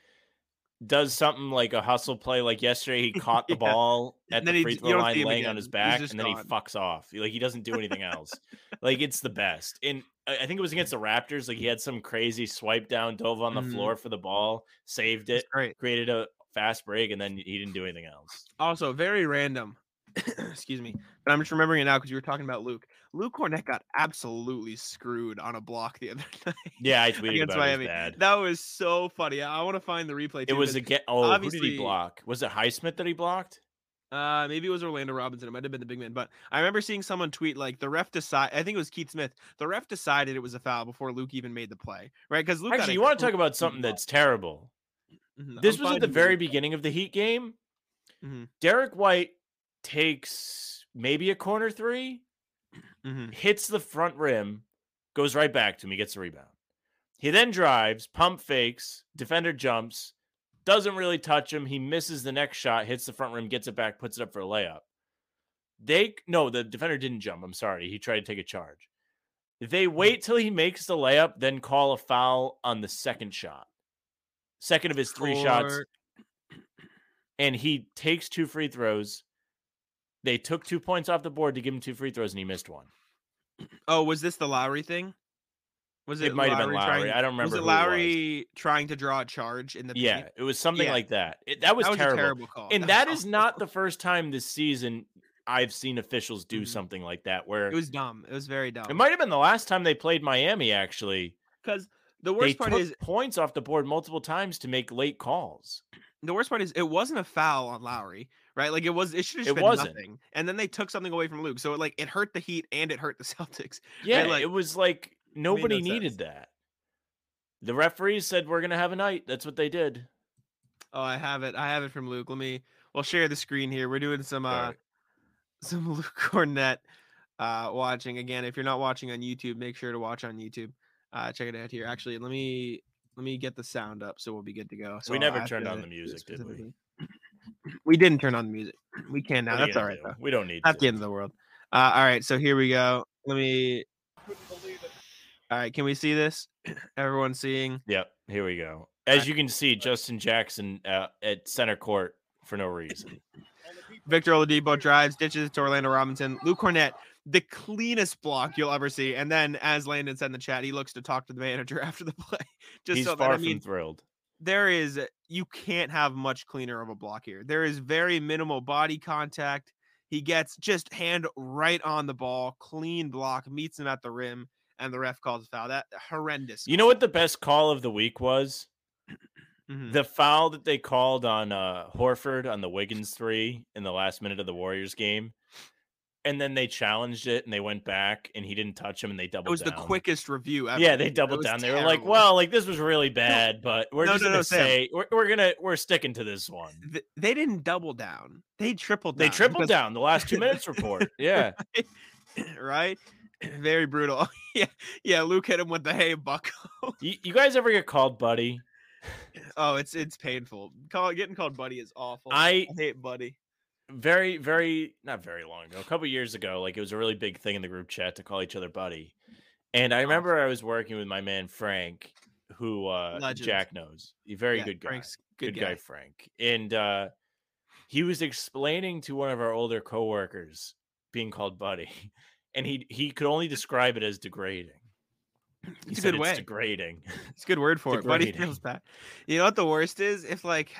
does something like a hustle play. Like yesterday, he [LAUGHS] caught the Yeah. ball at the free throw line, laying on his back, and then he fucks off. Like he doesn't do anything else. [LAUGHS] like it's the best. And I think it was against the Raptors. Like he had some crazy swipe down, dove on the Mhm. floor for the ball, saved it, created a fast break, and then he didn't do anything else. Also, very random. [COUGHS] Excuse me, but I'm just remembering it now because you were talking about Luke. Luke Kornet got absolutely screwed on a block the other [LAUGHS] night. Yeah, I tweeted against about it. It Miami. That was so funny. I, want to find the replay. It was again. Oh, who did obviously- he block? Was it Highsmith that he blocked? uh, maybe it was Orlando Robinson. It might have been the big man, but I remember seeing someone tweet like the ref decide. I think it was Keith Smith. The ref decided it was a foul before Luke even made the play, right? Because Luke. Actually, you want to talk about something that's terrible? Mhm, This I'm was at the very beginning of the Heat game. Mhm. Derrick White takes maybe a corner three, Mhm. hits the front rim, goes right back to him. He gets the rebound. He then drives, pump fakes, defender jumps, doesn't really touch him. He misses the next shot, hits the front rim, gets it back, puts it up for a layup. They no, the defender didn't jump. I'm sorry. He tried to take a charge. They wait till he makes the layup, then call a foul on the second shot. Second of his three shots and he takes two free throws. They took two points off the board to give him two free throws, and he missed one. Oh, was this the Lowry thing? Was it, It might have been trying- Lowry. I don't remember Was it it was. Lowry trying to draw a charge in the Yeah, paint? it was something Yeah. like that. It, that was that was terrible. a terrible call. And was that is awful. not the first time this season I've seen officials do Mhm. something like that. Where It was dumb. It was very dumb. it might have been the last time they played Miami. Actually, because the they worst part took is points off the board multiple times to make late calls. The worst part is it wasn't a foul on Lowry, right? Like it was. It should have been wasn't. nothing. And then they took something away from Luke, so it, like it hurt the Heat and it hurt the [LAUGHS] Celtics. Yeah, like, it was like nobody no needed sense. that. The referees said we're gonna have a night. That's what they did. Oh, I have it. I have it from Luke. Let me. We'll share the screen here. We're doing some uh Alright. some [LAUGHS] Luke Kornet uh watching again. If you're not watching on YouTube, make sure to watch on YouTube. Uh, check it out here. Actually, let me let me get the sound up so we'll be good to go. So We never turned on the music, did we? [CLEARS THROAT] We didn't turn on the music. [CLEARS THROAT] We can now. What That's all right do? though. We don't need Not to. the end of the world. Uh, all right, so here we go. Let me. All right, can we see this? [CLEARS THROAT] Everyone seeing? Yep, here we go. As you can see, Justin Jackson uh, at center court for no reason. Victor Oladipo drives, ditches to Orlando Robinson. Luke Kornet, the cleanest block you'll ever see. And then, as Landon said in the chat, he looks to talk to the manager [LAUGHS] after the play. Just He's so far that I from mean, thrilled. there is you can't have much cleaner of a block here. There is very minimal body contact. He gets just hand right on the ball, clean block, meets him at the rim, and the ref calls a foul. That horrendous. You know what the best call of the week was? [CLEARS THROAT] Mhm. The foul that they called on uh, Horford on the Wiggins three in the last minute of the Warriors game. And then they challenged it and they went back and he didn't touch him and they doubled It was the quickest review ever. Yeah, they doubled down. They were like, "Well, like this was really [LAUGHS] bad, but we're No, just no, gonna no, say we're, we're gonna we're sticking to this one." Th- they didn't double down. They tripled They down. tripled because- down the last two minutes report. [LAUGHS] Yeah, right? [CLEARS THROAT] [CLEARS THROAT] Very brutal. [LAUGHS] yeah, yeah. Luke hit him with the hey bucko. you, you guys ever get called buddy? oh, it's it's painful. Call getting called buddy is awful. I hate buddy. Very very not very long ago, a couple years ago, like it was a really big thing in the group chat to call each other buddy. And I remember I was working with my man Frank, who uh Legend. Jack knows, a very Yeah, good guy. Frank's good, good, guy. Frank. And uh he was explaining to one of our older coworkers being called buddy, [LAUGHS] and he he could only describe it as degrading. [CLEARS THROAT] He It's a said good way. degrading. It's a good word [LAUGHS] for it. Buddy feels bad. You know what the worst is? If like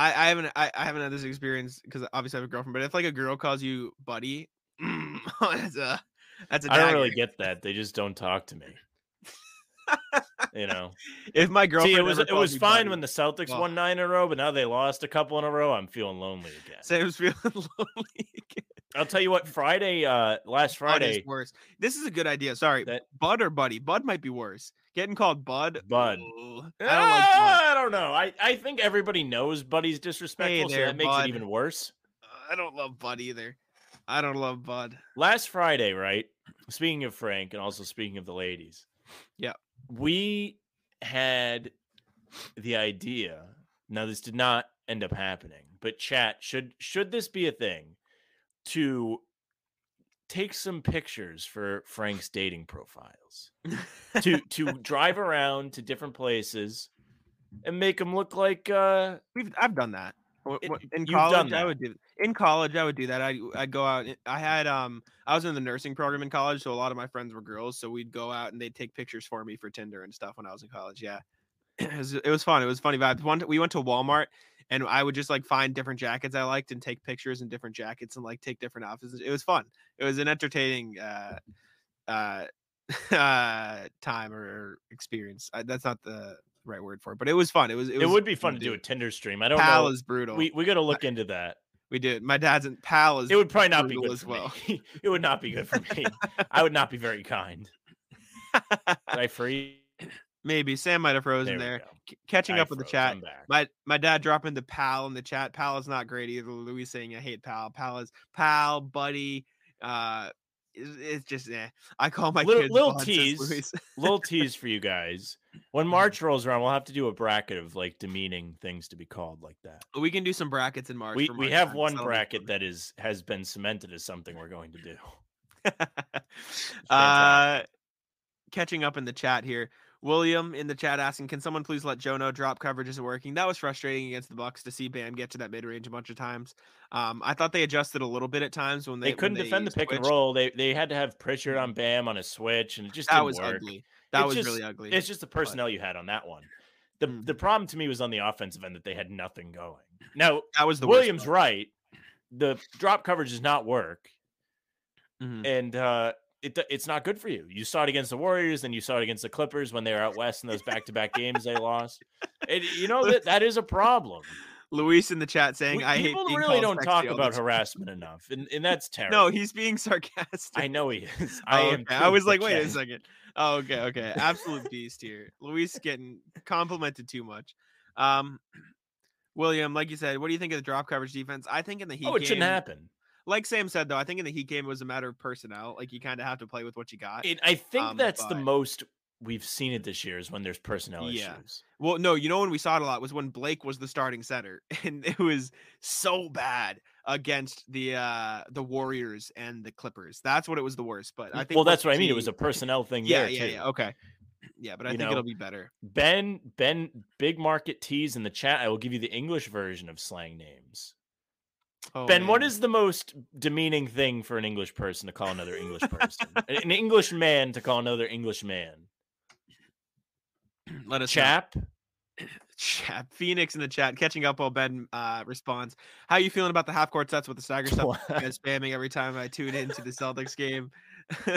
I, I haven't I, I haven't had this experience because obviously I have a girlfriend, but if like a girl calls you buddy, [LAUGHS] that's a that's a I don't really get that. They just don't talk to me. you know. [LAUGHS] if my girlfriend See, it was it was fine buddy, when the Celtics well- won nine in a row, but now they lost a couple in a row. I'm feeling lonely again. Sam's [LAUGHS] feeling lonely. again. I'll tell you what. Friday, uh, last Friday, worse. This is a good idea. Sorry, That- Bud or Buddy. Bud might be worse. Getting called Bud. Bud. Ooh, I don't like Bud. Ah, I don't know. I, I think everybody knows Buddy's disrespectful, so there, that makes bud. it even worse. I don't love Bud either. I don't love Bud. Last Friday, right? Speaking of Frank and also speaking of the ladies. Yeah. We had the idea. Now this did not end up happening, but chat should should this be a thing to take some pictures for Frank's dating profiles. to to [LAUGHS] drive around to different places and make them look like uh We've I've done that. In college, I would do. In college, I would do that. I I'd go out. I had um I was in the nursing program in college, so a lot of my friends were girls. So we'd go out and they'd take pictures for me for Tinder and stuff when I was in college. Yeah, [CLEARS THROAT] it was it was fun. It was funny vibes. One we went to Walmart and I would just like find different jackets I liked and take pictures in different jackets and like take different outfits. It was fun. It was an entertaining uh uh [LAUGHS] uh time or experience. I, that's not the right word for it, but it was fun. It was it, it, was would be fun to do a Tinder stream. I don't Pal know. is brutal. We we got to look into that. We did. My dad's in pal is It would probably not be good as well. [LAUGHS] it would not be good for me. I would not be very kind. [LAUGHS] Did I freeze? Maybe Sam might have frozen There there. C- catching I up with the chat. My my dad dropping the pal in the chat. Pal is not great either. Louis saying I hate pal. Pal is pal, buddy. Uh, it's, it's just eh. I call my Little- kids little tease. Little tease for you guys. When March rolls around, we'll have to do a bracket of like demeaning things to be called like that. we can do some brackets in March. We for we have time, one bracket that is has been cemented as something we're going to do. [LAUGHS] uh, catching up in the chat here. William in the chat asking, "Can someone please let Joe know drop coverage isn't working?" That was frustrating against the Bucks to see Bam get to that mid range a bunch of times. Um, I thought they adjusted a little bit at times when they, They couldn't defend the pick and roll. They they had to have Pritchard on Bam on a switch, and it just That was work. ugly. That It's was just- really ugly. It's just the personnel you had on that one. The the Mhm. problem to me was on the offensive end that they had nothing going. Now that was the Williams right. The drop coverage does not work, Mhm. and uh, it it's not good for you. You saw it against the Warriors, and you saw it against the Clippers when they were out west in those back to back games they lost. And you know that that is a problem. Luis in the chat saying, "I hate people really don't talk about harassment [LAUGHS] enough, and and that's terrible. No, he's being sarcastic. I know he is. [LAUGHS] I Oh, am. okay. I was like, wait a second. Oh, okay, okay. Absolute beast here. Luis getting complimented too much. Um, [CLEARS THROAT] William, like you said, what do you think of the drop coverage defense? I think in the Heat Oh, it shouldn't happen. Like Sam said, though, I think in the Heat game it was a matter of personnel. Like you kind of have to play with what you got. It, I think Um, that's the most we've seen it this year is when there's personnel Yeah. issues. Well, no, you know when we saw it a lot was when Blake was the starting center, [LAUGHS] and it was so bad against the uh the Warriors and the Clippers. That's what it was the worst. But I think well, that's what I mean. It was a personnel thing yeah, there yeah, too. yeah. Okay, yeah, but I You think know, it'll be better. Ben, Ben, big market tease in the chat. I will give you the English version of slang names. Oh, ben, what man. is the most demeaning thing for an English person to call another English person? an English man to call another English man? [CLEARS THROAT] let us know. Chap. [LAUGHS] chat Phoenix in the chat catching up while Ben uh responds. How are you feeling about the half court sets with the stagger stuff? [LAUGHS] Spamming every time I tune into the Celtics game. [LAUGHS]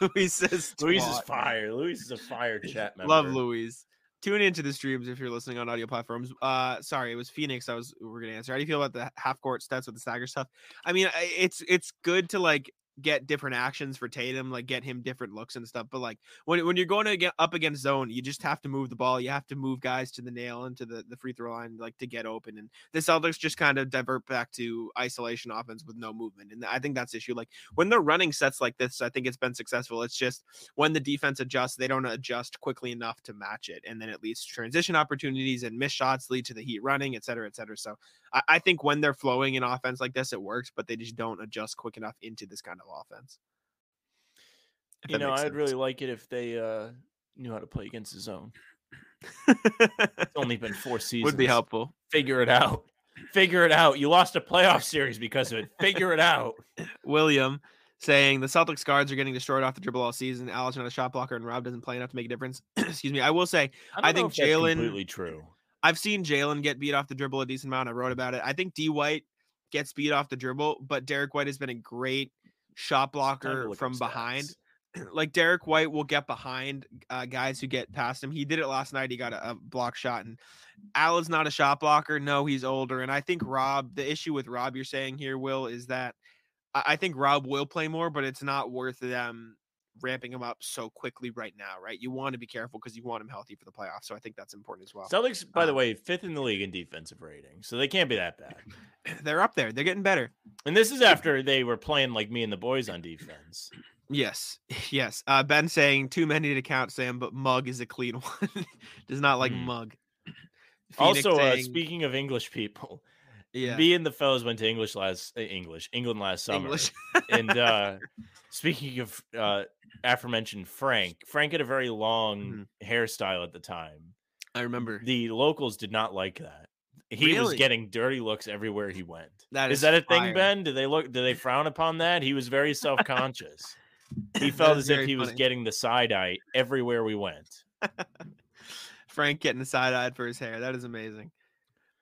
Louis says Luis is fire. Luis is a fire chat member. Love Louise. Tune into the streams if you're listening on audio platforms. Uh, sorry, it was Phoenix. I was we're gonna answer. How do you feel about the half court stats with the stagger stuff? I mean, it's it's good to like get different actions for Tatum, like get him different looks and stuff. But like when when you're going to get up against zone, you just have to move the ball. You have to move guys to the nail and to the the free throw line, like to get open. And the Celtics just kind of divert back to isolation offense with no movement. And I think that's the issue. Like when they're running sets like this, I think it's been successful. It's just when the defense adjusts, they don't adjust quickly enough to match it. And then it leads to transition opportunities and missed shots lead to the heat running, et cetera, et cetera. So I, I think when they're flowing in offense like this, it works, but they just don't adjust quick enough into this kind of offense. You know, I'd really like it if they uh, knew how to play against the zone. It's only been four seasons. [LAUGHS] would be helpful. Figure it out. Figure it out. You lost a playoff series because of it. Figure it out. [LAUGHS] William saying the Celtics guards are getting destroyed off the dribble all season. Allen's not a shot blocker, and Rob doesn't play enough to make a difference. [CLEARS THROAT] Excuse me. I will say don't I think Jaylen- completely true. I've seen Jaylen get beat off the dribble a decent amount. I wrote about it. I think D White gets beat off the dribble, but Derrick White has been a great shot blocker from behind. [CLEARS THROAT] Like Derrick White will get behind uh, guys who get past him. He did it last night. He got a, a block shot, and Allen's not a shot blocker. No, he's older. And I think Rob, the issue with Rob, you're saying here, Will, is that I, I think Rob will play more, but it's not worth them ramping him up so quickly right now, right? You want to be careful because you want him healthy for the playoffs. So I think that's important as well. Celtics, by the um, way, fifth in the league in defensive rating, so they can't be that bad. [LAUGHS] They're up there. They're getting better. And this is after they were playing like me and the boys on defense. Yes, [LAUGHS] yes. Uh, ben saying too many to count, Sam, but Mug is a clean [LAUGHS] one. Does not like Hmm. Mug. [CLEARS THROAT] Phoenix also, uh, speaking of English people, yeah, me and the fellows went to English last uh, English England last summer. English. and [LAUGHS] uh speaking of uh aforementioned Frank, Frank had a very long Mm-hmm. hairstyle at the time. I remember. The locals did not like that. He was getting dirty looks everywhere he went. That is is that a thing. Ben? Do they look? Do they frown upon that? He was very self-conscious. he [LAUGHS] felt as if he was getting the side eye everywhere we went. [LAUGHS] Frank getting the side eyed for his hair. That is amazing.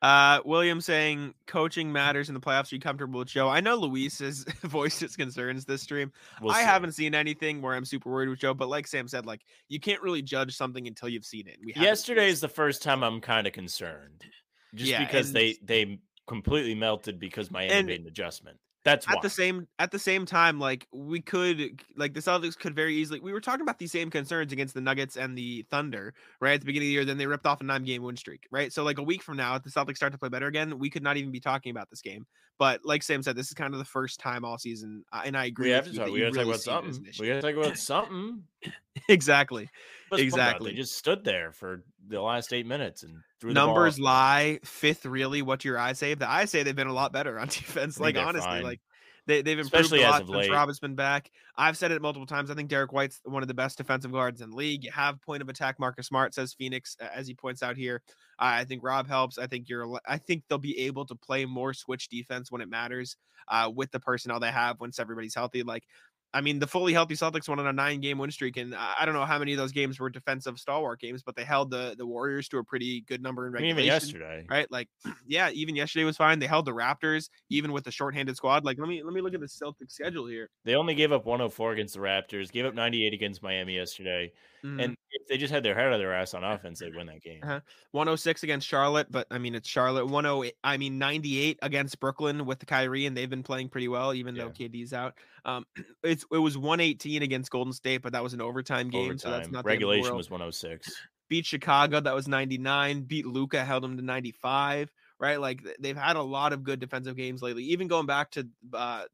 Uh, William saying coaching matters in the playoffs. Are you comfortable with Joe? I know Luis has [LAUGHS] voiced his concerns this stream. We'll I see. haven't seen anything where I'm super worried with Joe, but like Sam said, like you can't really judge something until you've seen it. We Yesterday is the first time I'm kind of concerned, just Yeah, because and- they they completely melted because Miami And made an adjustment. That's at why. the same at the same time, like we could like the Celtics could very easily we were talking about these same concerns against the Nuggets and the Thunder, right? At the beginning of the year, then they ripped off a nine game win streak, right? So like a week from now, if the Celtics start to play better again, we could not even be talking about this game. But like Sam said, this is kind of the first time all season, uh, and I agree. we have with to talk. We got to talk about see it as an something. We got to talk about [LAUGHS] something. [LAUGHS] exactly. What's fun about it? Exactly. They just stood there for the last eight minutes and threw Numbers lie. Fifth, really, what your eyes say. The eyes say they've been a lot better on [LAUGHS] defense. Like honestly, fine. like they, they've improved Especially a lot since late. Robert's been back. I've said it multiple times. I think Derrick White's one of the best defensive guards in the league. You have point of attack Marcus Smart says Phoenix, as he points out here. I think Rob helps. I think you're. I think they'll be able to play more switch defense when it matters uh, with the personnel they have once everybody's healthy. Like I mean, the fully healthy Celtics went on a nine game win streak, and I don't know how many of those games were defensive stalwart games, but they held the the Warriors to a pretty good number in I mean, regulation. even yesterday. Right, like [CLEARS THROAT] yeah, even yesterday was fine. They held the Raptors, even with the shorthanded squad. Like, let me let me look at the Celtics schedule here. They only gave up 104 against the Raptors, gave up 98 against Miami yesterday. Mhm. And if they just had their head out of their ass on offense, they'd win that game. Uh-huh. 106 against Charlotte, but I mean it's Charlotte. 108, I mean 98 against Brooklyn with the Kyrie, and they've been playing pretty well, even though KD's out. Um, [CLEARS THROAT] it's it was 118 against Golden State, but that was an overtime game, so that's not Regulation was 106. beat Chicago, that was 99. Beat Luka, held them to 95. Right, like they've had a lot of good defensive games lately. Even going back to uh,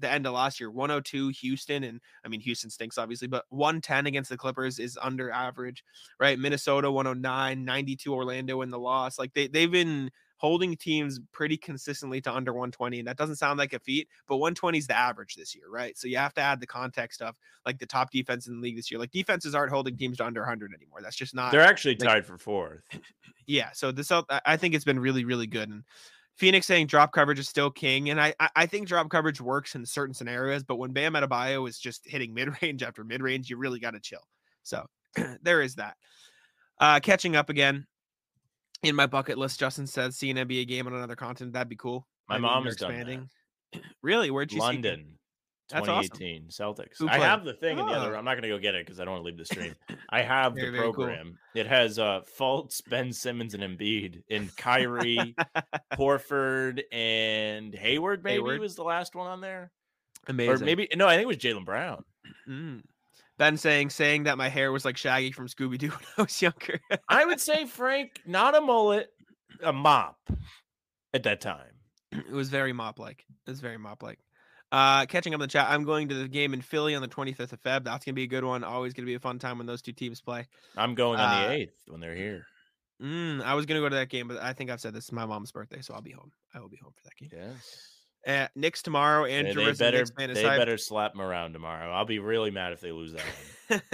the end of last year, 102 Houston, and I mean Houston stinks obviously, but 110 against the Clippers is under average, right? Minnesota 109, 92 Orlando in the loss. Like they they've been holding teams pretty consistently to under 120, and that doesn't sound like a feat, but 120 is the average this year, right? So you have to add the context of like the top defense in the league this year. Like defenses aren't holding teams to under 100 anymore. That's just not They're actually like- tied for fourth. [CLEARS THROAT] yeah so this I- think it's been really really good and phoenix saying drop coverage is still king and i i think drop coverage works in certain scenarios but when bam Adebayo is just hitting [LAUGHS] mid-range after mid-range you really got to chill so [CLEARS THROAT] there is that uh catching up again in my bucket list justin says see an nba game on another continent that'd be cool My I mom has done [CLEARS THROAT] really where'd you see- London, awesome. 2018 Celtics. I have the thing in the other. Oh. I'm not going to go get it because I don't want to leave the stream. [CLEARS THROAT] I have Very, the very cool. program. It has uh Fultz, Ben Simmons, and Embiid, and Kyrie, [LAUGHS] Horford, and Hayward. Maybe Hayward. was the last one on there, amazing or maybe no. I think it was Jaylen Brown. Mm. Ben saying saying that my hair was like shaggy from scooby-doo [LAUGHS] when i was younger I would say Frank, not a mullet, a mop at that time. it was very mop like. It was very mop like. Uh, catching up in the chat, I'm going to the game in Philly on the 25th of Feb. That's gonna be a good one. Always gonna be a fun time when those two teams play. I'm going on Uh, the eighth when they're here. Mm, I was gonna go to that game, but I think I've said this is my mom's birthday, so I'll be home. I will be home for that game. Yes. Uh, Knicks tomorrow. They, Andrew they better they aside. better slap them around tomorrow. I'll be really mad if they lose that one. [LAUGHS]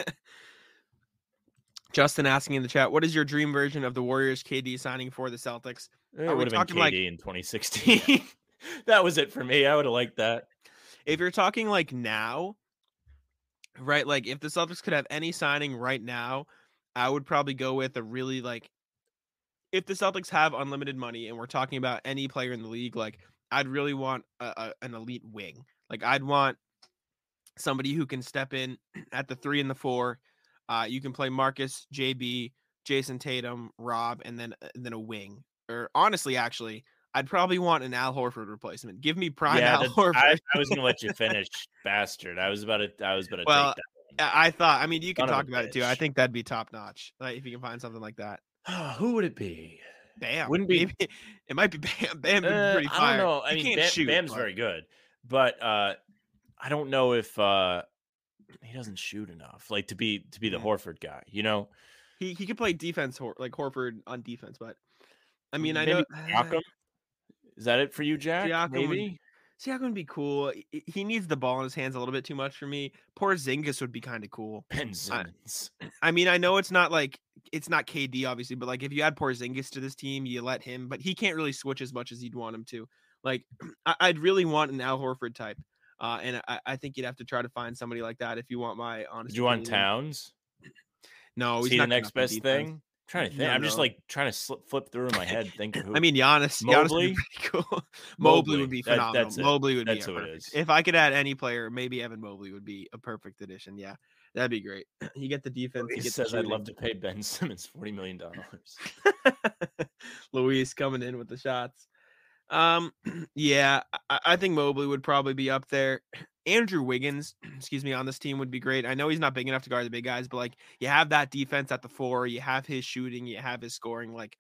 Justin asking in the chat, what is your dream version of the Warriors KD signing for the Celtics? It would have been KD like- in 2016. [LAUGHS] that was it for me. I would have liked that. If you're talking like now, right? Like if the Celtics could have any signing right now, I would probably go with a really like if the Celtics have unlimited money and we're talking about any player in the league, like I'd really want a, a, an elite wing. Like I'd want somebody who can step in [CLEARS THROAT] at the three and the four. Uh, you can play Marcus, JB, Jayson Tatum, Rob, and then and then a wing. Or honestly, actually, I'd probably want an Al Horford replacement. Give me prime yeah, Al Horford. I, I was gonna let you [LAUGHS] finish, bastard. I was about to. I was about to Well, I I thought. I mean, you can Son talk about it too. I think that'd be top notch. Like if you can find something like that. [SIGHS] Who would it be? Bam. Wouldn't be- Maybe- [LAUGHS] It might be Bam. Bam Uh, pretty I don't know. I He mean, Bam, shoot, Bam's but- very good, but uh, I don't know if uh, he doesn't shoot enough, like to be to be the Mm. Horford guy. You know, He he could play defense, Hor- like Horford on defense, but I mean, I know. Siakam? [SIGHS] Is that it for you, Jack? Siakam Maybe. Siakam would be cool. He- needs the ball in his hands a little bit too much for me. Porzingis would be kind of cool. [LAUGHS] Ben Simmons. [LAUGHS] I mean, I know it's not like it's not KD obviously, but like if you add Porzingis to this team, you let him, but he can't really switch as much as you'd want him to. Like, [CLEARS THROAT] I, I'd really want an Al Horford type, uh, and I, I think you'd have to try to find somebody like that if you want my honest. Do you want. Towns? No, he's See not the next best thing. Trying to think. I'm just like trying to slip, flip through in my head. Think of [LAUGHS] who. I mean, Giannis. Giannis would cool. Mobley, [LAUGHS] Mobley, would be that- phenomenal. that's it. Mobley would That's be who it is. If I could add any player, maybe Evan Mobley would be a perfect addition. Yeah, that'd be great. [CLEARS THROAT] You get the defense. he says I'd love to pay Ben [LAUGHS] Simmons forty million dollars. Luis coming in with the shots. Um, [CLEARS THROAT] yeah, I, I think Mobley would probably be up there. Andrew Wiggins, [CLEARS THROAT] excuse me, on this team would be great. I know he's not big enough to guard the big guys, but like you have that defense at the four, you have his shooting, you have his scoring. Like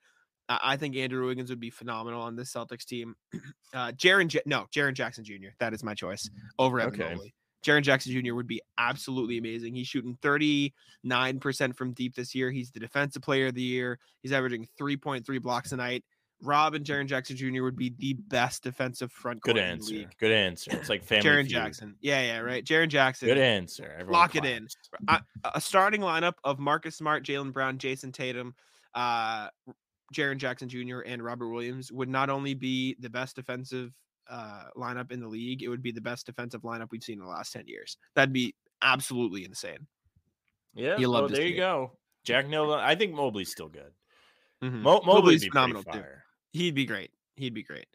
I, think Andrew Wiggins would be phenomenal on this Celtics team. [CLEARS THROAT] Uh, Jaren, ja- no, Jaren Jackson Jr. That is my choice over Evan Okay. Mobley. Jaren Jackson Jr. would be absolutely amazing. He's shooting 39% from deep this year. He's the defensive player of the year. He's averaging 3.3 blocks a night. Rob and Jaren Jackson Jr. would be the best defensive front Good court in the answer. league. Good answer. It's like [LAUGHS] family. Jaren Jackson. Yeah, yeah, right. Jaren Jackson. Good answer. Everyone Lock it in. I, a starting lineup of Marcus Smart, Jaylen Brown, Jayson Tatum, uh, Jaren Jackson Jr., and Robert Williams would not only be the best defensive uh, lineup in the league, it would be the best defensive lineup we've seen in the last ten years. That'd be absolutely insane. Yeah. You love there you go. Jack it. I think Mobley's still good. Mhm. Mo- Mobley's phenomenal, too. He'd be great. He'd be great.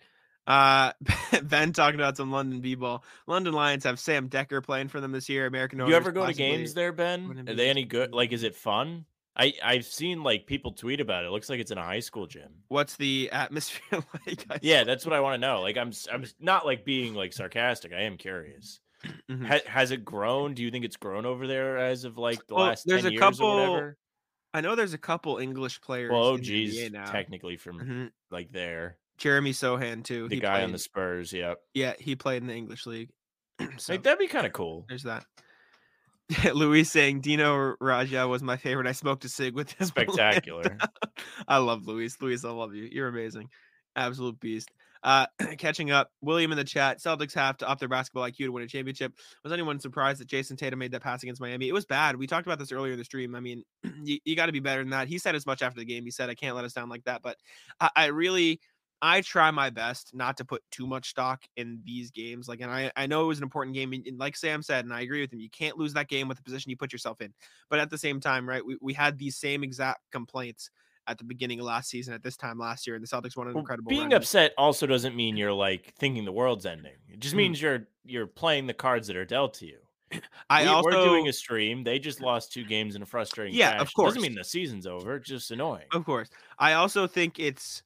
Uh, [LAUGHS] Ben talking about some London b-ball. London Lions have Sam Dekker playing for them this year. American. You ever go to games there, Ben? Are they any good? Like, is it fun? I I've seen like people tweet about it. it looks like it's in a high school gym. What's the atmosphere [LAUGHS] like? Yeah, that's what I want to know. Like, I'm I'm not like being like sarcastic. I am curious. Mhm. Ha- has it grown? Do you think it's grown over there as of like the Well, last there's 10 a years couple or whatever? I know there's a couple English players. Well, in the OG's technically from Mhm. like there. Jeremy Sochan too. The He guy on the Spurs. Yep. yeah, he played in the English league. [CLEARS THROAT] so Like that'd be kind of cool. there's that. [LAUGHS] Luis saying Dino Radja was my favorite. I smoked a cig with him. [LAUGHS] Spectacular. I love Luis. Luis, I love you. You're amazing. Absolute beast. Uh, [CLEARS THROAT] catching up, William in the chat. Celtics have to up their basketball IQ to win a championship. Was anyone surprised that Jayson Tatum made that pass against Miami? It was bad. We talked about this earlier in the stream. I mean, [CLEARS THROAT] you, you got to be better than that. He said as much after the game. He said, "I can't let us down like that." But I, I really, I try my best not to put too much stock in these games. Like, and I, I know it was an important game. And like Sam said, and I agree with him, you can't lose that game with the position you put yourself in. But at the same time, right, we, we had these same exact complaints at the beginning of last season at this time last year, and the Celtics won an Well, incredible. being run. Upset also doesn't mean you're like thinking the world's ending. It just Mhm. means you're you're playing the cards that are dealt to you. [CLEARS THROAT] I we, also we're doing a stream. They just lost two games in a frustrating. Yeah, fashion. of course. Doesn't mean the season's over. It's just annoying. Of course. I also think it's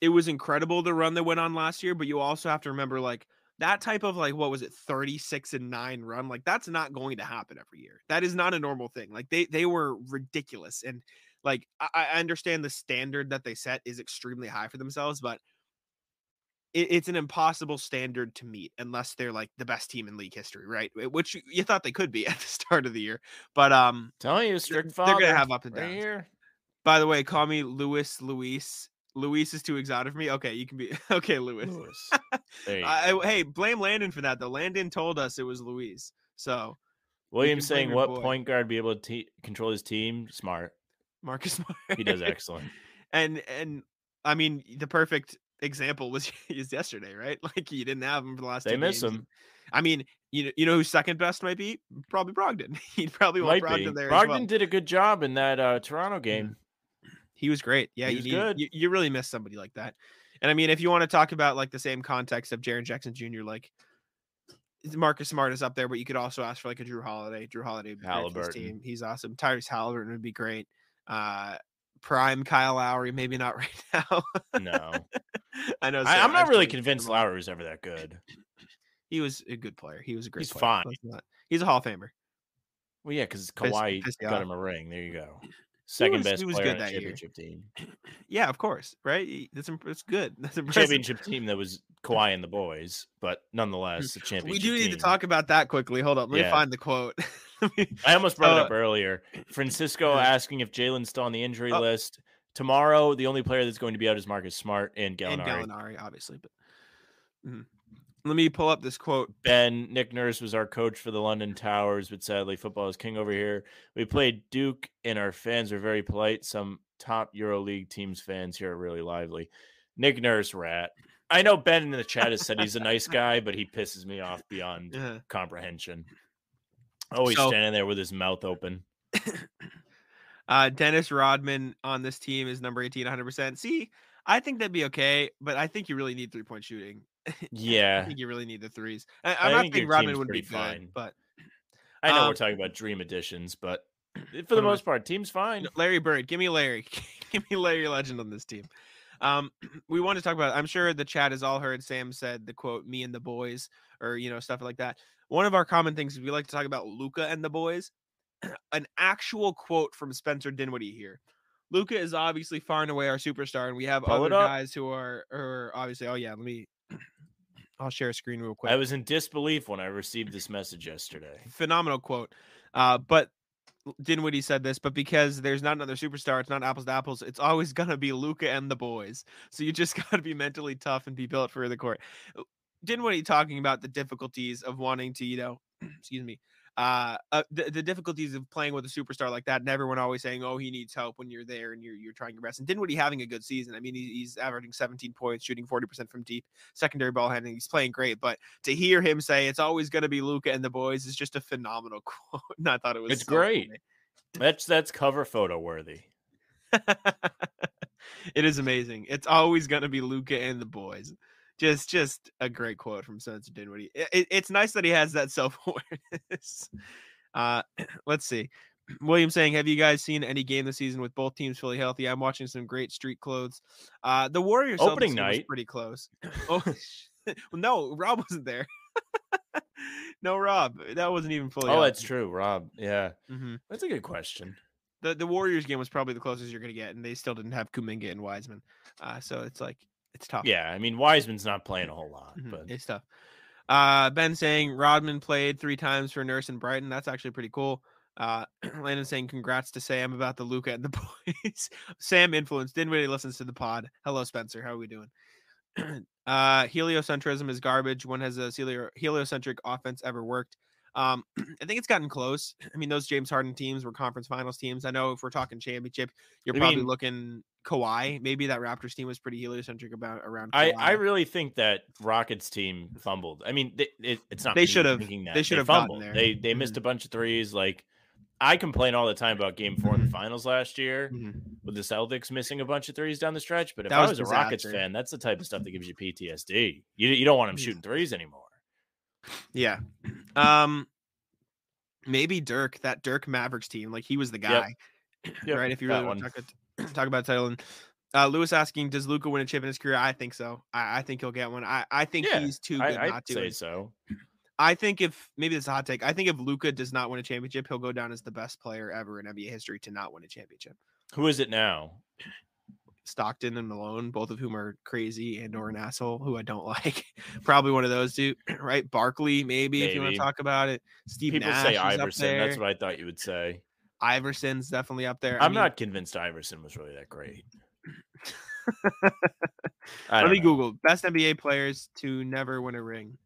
it was incredible the run that went on last year, but you also have to remember like that type of like what was it 36 and 9 run like that's not going to happen every year. That is not a normal thing. Like they they were ridiculous and like I, I understand the standard that they set is extremely high for themselves, but it, it's an impossible standard to meet unless they're like the best team in league history, right? Which you, you thought they could be [LAUGHS] at the start of the year. But um Telling you, strict they're father. gonna have up and right downs. here. by the way, call me Luis Luis. Luis is too exotic for me. Okay, you can be [LAUGHS] okay, Luis. Lewis. [LAUGHS] I. I- hey, blame Landon for that though. Landon told us it was Luis. So Williams saying what boy. point guard be able to te- control his team? Smart. Marcus [LAUGHS] Smart. He does excellent. and and I mean the perfect example was [LAUGHS] is yesterday, right? [LAUGHS] Like you didn't have him for the last. They two miss games, him. I mean, you know, you know who's second best might be probably Brogdon. He'd probably want Might be. There. Brogdon as well. did a good job in that uh, Toronto game. He was great. Yeah, He you, need, good. you you really miss somebody like that. And I mean, if you want to talk about like the same context of Jaren Jackson Jr., like Marcus Smart is up there, but you could also ask for like a Jrue Holiday. Jrue Holiday would be great for this Halliburton. team. He's awesome. Tyrese Halliburton would be great. Uh prime Kyle Lowry, maybe not [LAUGHS] right now. No, I know. I, Sam- I'm not really convinced. Lowry was ever that good. He was a good player. He was a great He's player. fine. He's a Hall of Famer. Well, yeah, because Kawhi piss got him a ring. There you go. Second was- best he was player good on a that year. championship team. [CLEARS THROAT] Yeah, of course. Right. That's that's good. That's impressive. Championship team that was [LAUGHS] Kawhi and the boys, but nonetheless, a championship. We do need to talk about that quickly. Hold up. Let me find the quote. [LAUGHS] I almost brought it Uh, up earlier. Francisco [CLEARS THROAT] asking if Jaylen's still on the injury Oh. list. Tomorrow, the only player that's going to be out is Marcus Smart and and Gallinari. Gallinari, obviously. But Mhm. Let me pull up this quote. Ben Nick Nurse was our coach for the London Towers, but sadly, football is king over here. We played Duke, and our fans were very polite. Some top EuroLeague teams fans here are really lively. Nick Nurse, rat. I know Ben in the chat has said he's a nice guy, but he pisses me off beyond Uh, comprehension. Always So- standing there with his mouth open. [LAUGHS] uh, Dennis Rodman on this team is number 18, 100%. See, I think that'd be okay, but I think you really need three point shooting. [LAUGHS] I Yeah, think you really need the threes. I, I I'm not think saying Rodman would be pretty good, fine. but I know Um, we're talking about dream additions, but for the am I- most part, team's fine. Larry Bird, give me Larry. [LAUGHS] give me Larry Legend on this team. Um, [CLEARS THROAT] we want to talk about. I'm sure the chat has all heard Sam said the quote "me and the boys" or you know stuff like that. One of our common things is we like to talk about Luka and the boys. [CLEARS THROAT] An actual quote from Spencer Dinwiddie here. Luka is obviously far and away our superstar, and we have Pull other guys who are, are obviously. Oh yeah, let me. I'll share a screen real quick I was in disbelief when I received this message yesterday. phenomenal quote. Uh, but Dinwiddie said this, but because there's not another superstar, it's not apples to apples. It's always [LAUGHS] gonna be Luka and the boys. So you just [LAUGHS] gotta be mentally tough and be built for the court. Dinwiddie talking about the difficulties of wanting to, you know, [CLEARS THROAT] excuse me, uh, uh the, the difficulties of playing with a superstar like that, and everyone always saying, "Oh, he needs help when you're there and you're you're trying your best." And Dinwiddie having a good season. I mean, he, he's averaging 17 points, shooting 40 percent from deep, secondary ball handling. He's playing great. But to hear him say it's always going to be Luka and the boys is just a phenomenal [LAUGHS] quote. and I thought it was It's so great. funny. That's that's cover photo worthy. [LAUGHS] it is amazing. It's always going to be Luka and the boys. Just, just a great quote from Spencer Dinwiddie. It, it- it's nice that he has that [LAUGHS] self awareness. Uh, [CLEARS THROAT] let's see. [CLEARS THROAT] William saying, "Have you guys seen any game this season with both teams fully healthy? I'm watching some great street clothes. Uh, the Warriors Opening Celtics game was night. pretty close. [LAUGHS] [LAUGHS] oh, well, no, Rob wasn't there. no, Rob, that wasn't even fully. Oh, that's true, Rob. Yeah, hmm that's a good question. the the Warriors game was probably the closest you're gonna get, and they still didn't have Kuminga and Wiseman. Uh, so it's like it's tough. Yeah, I mean Wiseman's not playing a whole lot, Mhm, but it's tough. Uh, ben saying Rodman played three times for Nurse and Brighton. That's actually pretty cool. Uh, [CLEARS THROAT] Landon saying congrats to Sam about the Luka and the [LAUGHS] boys. Sam influenced. Didn't really listens to the pod. Hello, Spencer. How are we doing? [CLEARS THROAT] uh, heliocentrism is garbage. When has a heliocentric offense ever worked? Um, [CLEARS THROAT] I think it's gotten close. I mean, those James Harden teams were conference finals teams. I know if we're talking championship, you're I probably mean- looking Kawhi. Maybe that Raptors team was pretty heliocentric about around. I, Kawhi. I really think that Rockets team fumbled. I mean, they, it, it's not They should've- they should've fumbled. there. They they missed Mhm. a bunch of threes. Like I complain all the time about Game Four in the finals last year Mhm. with the Celtics missing a bunch of threes down the stretch. But if I was a Rockets fan, that's the type of stuff that gives you PTSD. You you don't want them Mhm. shooting threes anymore. Yeah. Um maybe Dirk, that Dirk Mavericks team, like he was the guy. [CLEARS THROAT] Yep, right? If you really want to [CLEARS THROAT] talk, about- talk about title. And uh Lewis asking, does Luka win a chip in his career? I think so. I, I think he'll get one. I, I think Yeah, he's too good I, not to. say so. I think if maybe this is a hot take, I think if Luka does not win a championship, he'll go down as the best player ever in NBA history to not win a championship. Who is it now? Stockton and Malone, both of whom are crazy and or an asshole, who I don't [LAUGHS] like. Probably one of those two, [CLEARS THROAT] right? Barkley, maybe, if you want to talk about it. Steve People Nash say Iverson. That's what I thought you would say. Iverson's definitely up there. I I'm mean, not convinced Iverson was really that great. [LAUGHS] I Let me know. Google best NBA players to never win a ring.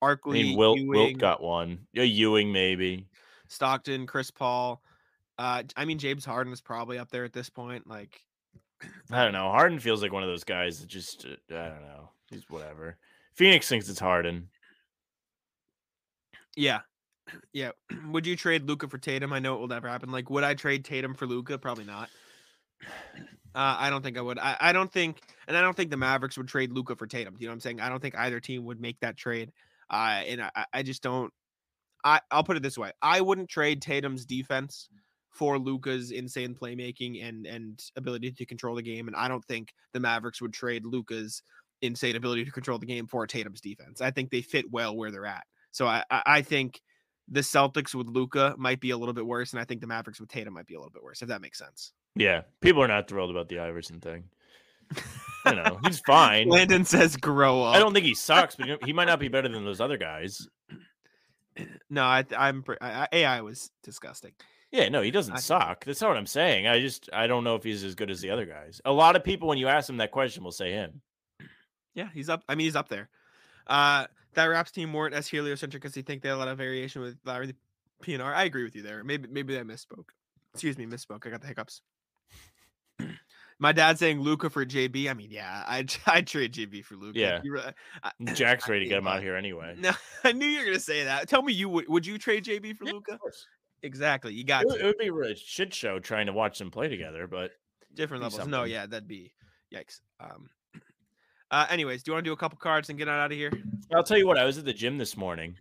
Barkley, I mean, Wilt, Ewing, Wilt got one. Yeah, Ewing maybe. Stockton, Chris Paul. Uh, I mean, James Harden is probably up there at this point. Like, I don't know. Harden feels like one of those guys that just uh, I don't know. He's whatever. Phoenix thinks it's Harden. yeah, [CLEARS THROAT] yeah. [CLEARS THROAT] Would you trade Luka for Tatum? I know it will never happen. Like, would I trade Tatum for Luka? Probably not. [SIGHS] Uh, I don't think I would. I, I don't think, and I don't think the Mavericks would trade Luka for Tatum. You know what I'm saying? I don't think either team would make that trade. Uh, and I, I just don't. I I'll put it this way: I wouldn't trade Tatum's defense for Luka's insane playmaking and and ability to control the game. And I don't think the Mavericks would trade Luka's insane ability to control the game for Tatum's defense. I think they fit well where they're at. So I I, think the Celtics with Luka might be a little bit worse, and I think the Mavericks with Tatum might be a little bit worse. If that makes sense. Yeah, people are not thrilled about the Iverson thing. [LAUGHS] You know, he's fine. Landon says, "Grow up." I don't think he sucks, but he- might not be better than those other guys. [CLEARS THROAT] No, I, I'm. I- AI was disgusting. Yeah, no, he doesn't I- suck. That's not what I'm saying. I just I don't know if he's as good as the other guys. A lot of people, when you ask them that question, will say him. Yeah, he's up. I mean, he's up there. Uh, that Raps team weren't as heliocentric because they think they had a lot of variation with Larry PNR. I agree with you there. Maybe maybe I misspoke. Excuse me, misspoke. I got the hiccups. [CLEARS THROAT] My dad saying Luka for JB. I mean, yeah, I'd [LAUGHS] I'd trade JB for Luka. Yeah. [LAUGHS] Jack's ready to get him out here anyway. No, [LAUGHS] I knew you were gonna say that. Tell me you would. Would you trade JB for Yeah, of Luka? Exactly. You got It, would- to. it would be a shit show trying to watch them play together, but different levels. No, yeah, that'd be yikes. Um. [CLEARS THROAT] Uh, anyways, do you want to do a couple cards and get on out of here? I'll tell you what. I was at the gym this morning.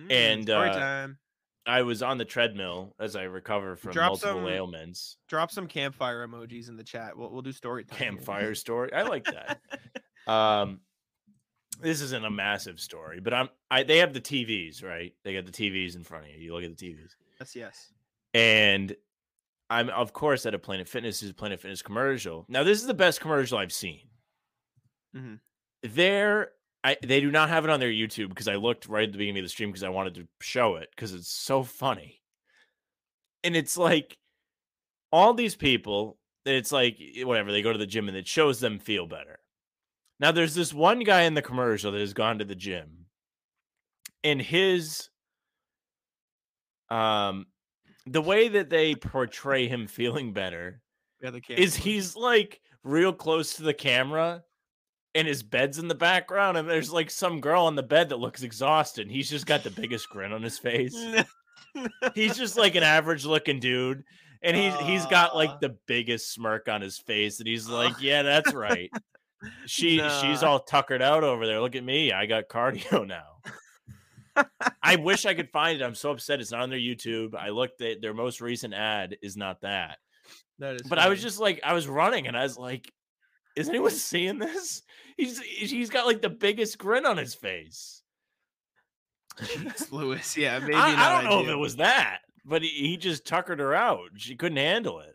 Mm, And, story uh, time. I was on the treadmill as I recover from Drop multiple some ailments. Drop some campfire emojis in the chat. We'll we'll do story [LAUGHS] time. Campfire story. I like that. [LAUGHS] um, this isn't a massive story, but I'm. I they have the TVs, right? They got the TVs in front of you. You look at the TVs, Yes, yes. and I'm of course at a Planet Fitness. Is a Planet Fitness commercial. Now this is the best commercial I've seen. Mhm. There, I they do not have it on their YouTube because I looked right at the beginning of the stream because I wanted to show it because it's so funny, and it's like all these people. It's like eh, whatever they go to the gym and it shows them feel better. Now there's this one guy in the commercial that has gone to the gym, and his Um, the way that they portray him feeling better Yeah, the is he's like real close to the camera and his bed's in the background and there's like some girl on the bed that looks exhausted and he's just got the biggest grin on his face. [LAUGHS] He's just like an average looking dude and he's he's got like the biggest smirk on his face and he's like Aw. yeah that's right. [LAUGHS] She she's all tuckered out over there. Look at me. I got cardio [LAUGHS] now i wish i could find it i'm so upset it's not on their youtube i looked at their most recent ad is not that that is but I was just like, I was running and I was like, is anyone [LAUGHS] seeing this? He's he's got like the biggest grin on his face. Jeez, [LAUGHS] Lewis. Yeah, maybe I, I don't know if it was that, but he, he just tuckered her out. She couldn't handle it.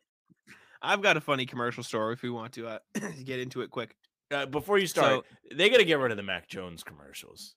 I've got a funny commercial story if we want to uh, [CLEARS THROAT] get into it quick. Uh, before you start, they got to get rid of the Mac Jones commercials.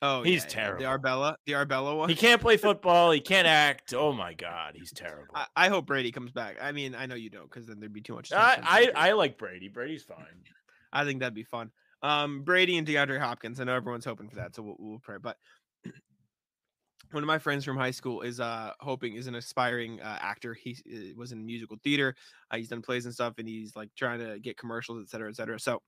Oh, He's yeah, yeah, terrible. The Arbella, the Arbella one. He can't play [LAUGHS] football. He can't act. Oh my god, he's terrible. I, I hope Brady comes back. I mean, I know you don't, because then there'd be too much. I. I I like Brady. Brady's fine. [LAUGHS] I think that'd be fun. Um, Brady and DeAndre Hopkins. I know everyone's hoping for that, so we'll, we'll pray. But [CLEARS THROAT] one of my friends from high school is uh hoping is an aspiring uh, actor. He uh, was in musical theater. Uh, he's done plays and stuff, and he's like trying to get commercials, et cetera, et cetera. So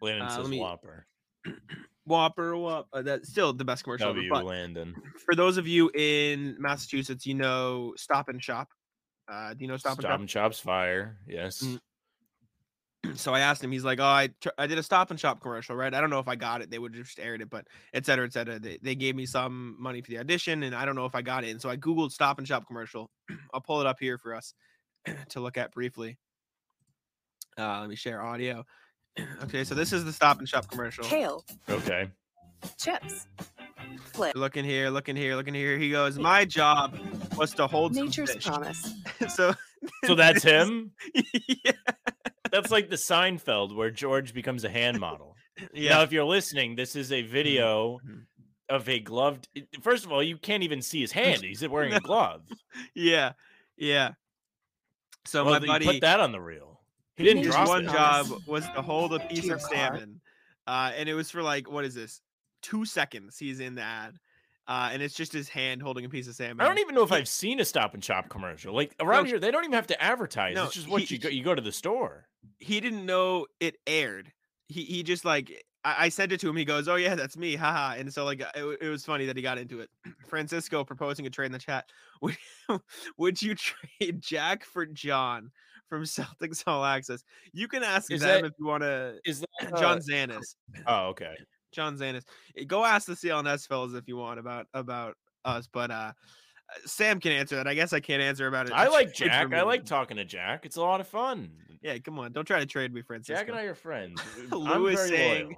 Landon [CLEARS THROAT] Uh, says me- Whopper. [CLEARS THROAT] Whopper, Whop, uh, that's still the best commercial. ever, W but Landon. for those of you in Massachusetts, you know Stop and Shop. Uh, do you know Stop, Stop and Chops Fire. Yes. Mm. and [CLEARS THROAT] Shop? So I asked him. He's like, "Oh, I tr- I did a Stop and Shop commercial, right? I don't know if I got it. They would have just aired it, but et cetera, et cetera. They, they gave me some money for the audition, and I don't know if I got it. And so I googled Stop and Shop commercial. [CLEARS THROAT] I'll pull it up here for us [CLEARS THROAT] to look at briefly. Uh, let me share audio. Okay, so this is the Stop and Shop commercial. Kale, Okay. chips, flip, Looking here, looking here, looking here. He goes, "My job was to hold some nature's fish." promise. [LAUGHS] so So that's this him. [LAUGHS] yeah. That's like the Seinfeld where George becomes a hand model. Yeah. Now, if you're listening, this is a video Mhm. of a gloved. First of all, you can't even see his hand. He's wearing [LAUGHS] a glove. yeah. Yeah. So well, my buddy put that on the reel. He didn't His his drop one job was to hold a piece of car. salmon. Uh, and it was for like what is this? Two seconds he's in the ad. Uh, and it's just his hand holding a piece of salmon. I don't even know if He- I've seen a Stop and Shop commercial. Like around No, here, they don't even have to advertise. no, it's just what he- you go. You go to the store. he didn't know it aired. He he just like I, I sent it to him. He goes, "Oh yeah, that's me, haha." And so like it, it was funny that he got into it. [CLEARS THROAT] Francisco proposing a trade in the chat. [LAUGHS] Would would you trade Jack for John from [LAUGHS] Celtics All Access? You can ask Is them that- if you want to. Is that [CLEARS THROAT] John uh, Zanis. [CLEARS THROAT] Oh, okay. John Zanis. Eh, Go ask the CLNS fellas if you want about about us, but uh Sam can answer that. I guess I can't answer about it. I [LAUGHS] like Jack. I like talking to Jack. It's a lot of fun. Yeah, come on. Don't try to trade me, Francisco. Jack and I are friends. [LAUGHS] Lewis I'm very saying-.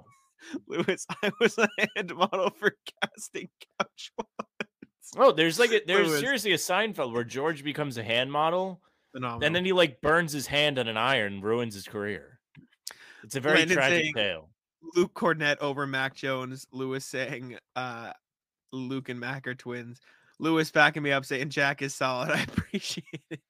Lewis, I was a hand model for casting couch. Oh, there's like a, there's Lewis. seriously a Seinfeld where George becomes a hand model, Phenomenal. and then he like burns his hand on an iron, ruins his career. It's a very Landon tragic tale. Luke Kornet over Mac Jones. Lewis saying uh Luke and Mac are twins. Lewis backing me up saying Jack is solid. [LAUGHS] I appreciate it. [CLEARS THROAT]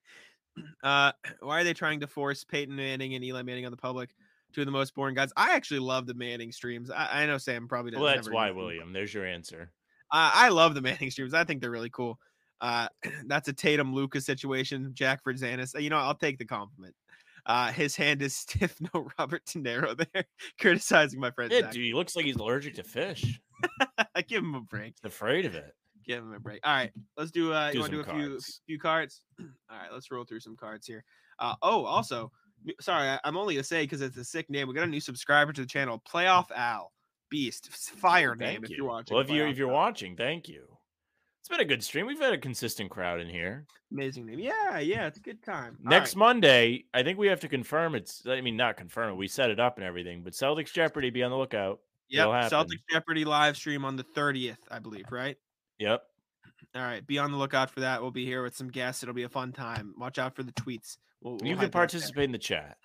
Uh [CLEARS THROAT] why are they trying to force Peyton Manning and Eli Manning on the public? Two of the most boring guys. I actually love the Manning streams. I, I know Sam probably doesn't. Well, that's why, use them, William. There's your answer. I love the Manning streams. I think they're really cool. Uh, [CLEARS THROAT] that's a Tatum Lucas situation. Jack for Zanis. You know, I'll take the compliment. Uh, his hand is [LAUGHS] stiff. No Robert De Niro there, [LAUGHS] criticizing my friend. Yeah, Zach. dude, he looks like he's allergic to fish. I [LAUGHS] give him a break. He's afraid of it. Give him a break. All right, let's do. Uh, Do you want to do a some few cards. few cards? [CLEARS THROAT] All right, let's roll through some cards here. Uh, oh, also, sorry, I, I'm only gonna say because it's a sick name. We got a new subscriber to the channel, Playoff Al Beast. Fire name Thank if you. you're watching. Well, if you're if you're Al. watching, thank you. It's been a good stream. We've had a consistent crowd in here. amazing name. Yeah, yeah, it's a good time. All Next right. Monday, I think we have to confirm it's. I mean, not confirm it. We set it up and everything. But Celtics Jeopardy, be on the lookout. Yep, it'll. Celtic Jeopardy live stream on the 30th, I believe, right? Yep. All right, be on the lookout for that. We'll be here with some guests. It'll be a fun time. Watch out for the tweets. We'll, we'll you can it up there. participate in the chat.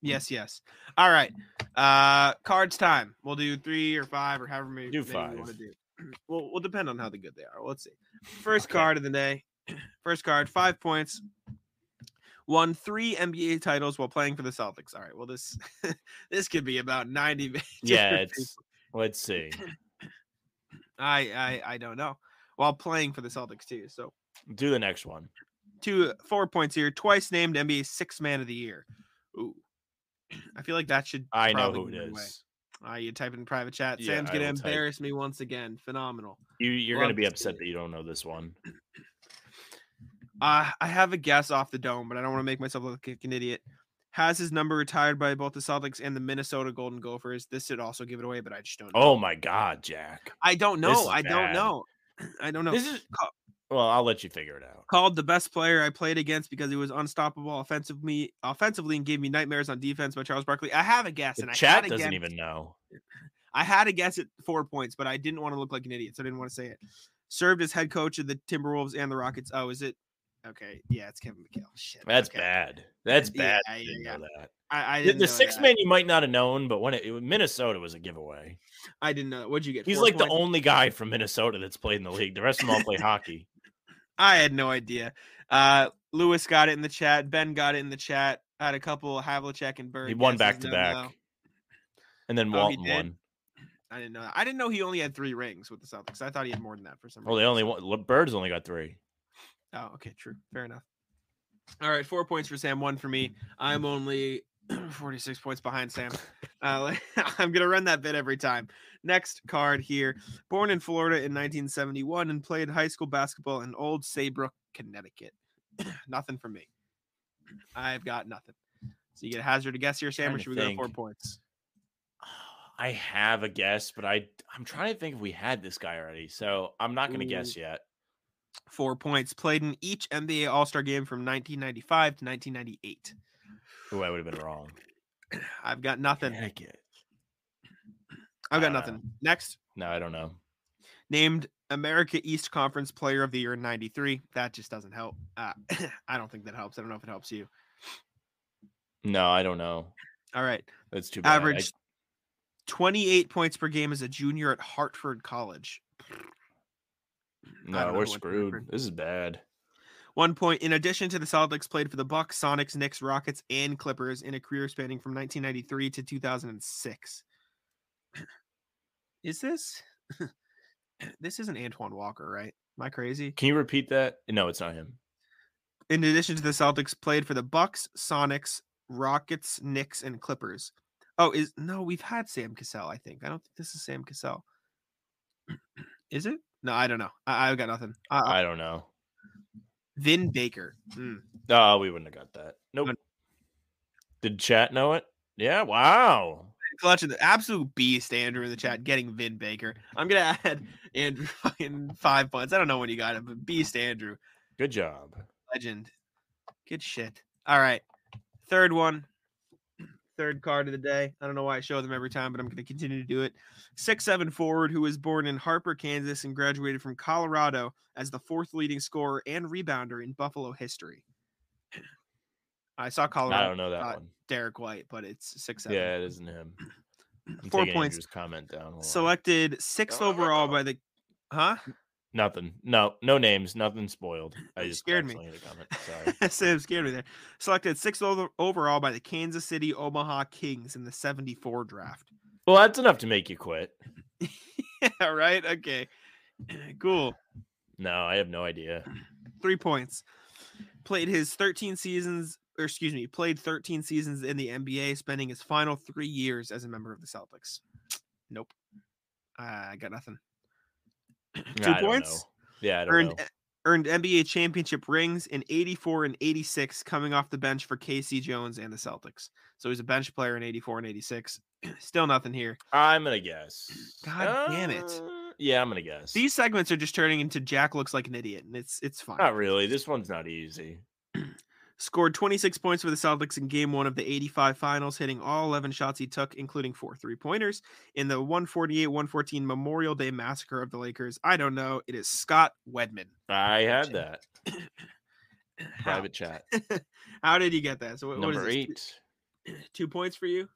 Yes, yes. All right. Uh cards time. We'll do three or five or however many, Do many we want to do. [CLEARS THROAT] We'll we'll depend on how the good they are. Let's see. First Okay. card of the day. [CLEARS THROAT] First card, five points. Won three NBA titles while playing for the Celtics. All right. Well, this [LAUGHS] this could be about 90 [LAUGHS] Yeah, it's. Let's see. [CLEARS THROAT] I, I I don't know. while playing for the Celtics too. So Do the next one. two four points here. Twice named NBA six man of the year. Ooh. I feel like that should I know who it is. Away. Uh, you type in private chat. Yeah, Sam's I gonna will type. embarrass me once again. Phenomenal. You you're Love gonna be upset that you don't know this one. [CLEARS THROAT] Uh, I have a guess off the dome, but I don't want to make myself look like an idiot. Has his number retired by both the Celtics and the Minnesota Golden Gophers? This should also give it away, but I just don't know. Oh my god, Jack. I don't know. I don't know. [CLEARS THROAT] I don't know. This is well, I'll let you figure it out. called the best player I played against because he was unstoppable offensively, offensively, and gave me nightmares on defense by Charles Barkley. I have a guess, The and I chat had a doesn't guess- even know. [LAUGHS] I had a guess at four points, but I didn't want to look like an idiot, so I didn't want to say it. Served as head coach of the Timberwolves and the Rockets. Oh, is it? Okay, yeah, it's Kevin McHale. Shit, That's okay. bad. That's bad. yeah, I didn't yeah. know that. I, I The, didn't the six that. man you might not have known, but when it, it- Minnesota was a giveaway. I didn't know. What'd you get? He's like the only guy from Minnesota that's played in the league. The rest of them all play hockey. I had no idea. Uh, Lewis got it in the chat. Ben got it in the chat. I had a couple Havlicek and Bird. He won back to back, and then Oh, Walton won. I didn't know. That. I didn't know he only had three rings with the Celtics. I thought he had more than that for some reason. Well, they only won. Birds only got three. Oh, okay, true. Fair enough. All right, four points for Sam, one for me. I'm only [CLEARS THROAT] 46 points behind Sam. Uh, [LAUGHS] I'm gonna run that bit every time. Next card here. Born in Florida in 1971 and played high school basketball in Old Saybrook, Connecticut. [CLEARS THROAT] nothing for me. I've got nothing. So you get a hazard to guess here, Sam, or should we go to four points? [SIGHS] I have a guess, but I I'm trying to think if we had this guy already. So I'm not going to guess yet. Four points. Played in each NBA All Star game from 1995 to 1998. Who I would have been wrong. [CLEARS THROAT] I've got nothing. Connecticut. I've got Uh, nothing. Next. No, I don't know. named America East Conference Player of the Year in '93. That just doesn't help. Uh, [COUGHS] I don't think that helps. I don't know if it helps you. No, I don't know. All right, That's too bad. I- average 28 points per game as a junior at Hartford College. no, we're screwed. different. This is bad. One point in addition to the Celtics, played for the Bucks, Sonics, Knicks, Rockets, and Clippers in a career spanning from 1993 to 2006. Is this? [CLEARS THROAT] this isn't Antoine Walker, right? Am I crazy? Can you repeat that? No, it's not him. in addition to the Celtics, played for the Bucks, Sonics, Rockets, Knicks, and Clippers. Oh, is no, we've had Sam Cassell. I think I don't think this is Sam Cassell. [CLEARS THROAT] Is it? No, I don't know. I, I've got nothing. Uh, I don't know. Vin Baker. Hmm. No, we wouldn't have got that. Nope. Did chat know it? Yeah. Wow. Clutch of the absolute beast, Andrew in the chat, mm-hmm. getting Vin Baker. I'm gonna [LAUGHS] add Andrew [LAUGHS] fucking five points. I don't know when you got it, but beast Andrew, Good job. legend. Good shit. All right, third one. [CLEARS THROAT] Third card of the day. I don't know why I show them every time, but I'm going to continue to do it. Six seven forward who was born in Harper, Kansas, and graduated from Colorado as the fourth leading scorer and rebounder in Buffalo history. I saw Colorado. I don't know that uh, one. Derrick White, but it's six seven. Yeah, it isn't him. [CLEARS THROAT] I'm Four points. Andrew's comment down. Hold on. Selected sixth overall by the. Huh? Nothing. No, no names. Nothing spoiled. [LAUGHS] I just scared me. a comment. Sorry. [LAUGHS] Sam scared me there. Selected sixth over- overall by the Kansas City Omaha Kings in the 74 draft. well, that's enough to make you quit. [LAUGHS] yeah, right? Okay. [CLEARS THROAT] Cool. No, I have no idea. [CLEARS THROAT] Three points. Played his 13 seasons, or excuse me, played 13 seasons in the NBA, spending his final three years as a member of the Celtics. Nope. Uh, I got nothing. [CLEARS THROAT] Two I points. Yeah, I don't Earned know. earned NBA championship rings in 84 and 86 coming off the bench for K.C. Jones and the Celtics. So he's a bench player in 84 and 86. [CLEARS THROAT] Still nothing here. I'm gonna guess. God damn it. Uh, Yeah, I'm gonna guess. These segments are just turning into Jack looks like an idiot, and it's it's fine. Not really. This one's not easy. [CLEARS THROAT] Scored 26 points for the Celtics in game one of the 85 finals, hitting all 11 shots he took, including four three pointers in the 148 114 Memorial Day massacre of the Lakers. I don't know. It is Scott Wedman. I had that. [COUGHS] Private chat. [LAUGHS] how did you get that? So, what, what is Number this? eight. Two points for you?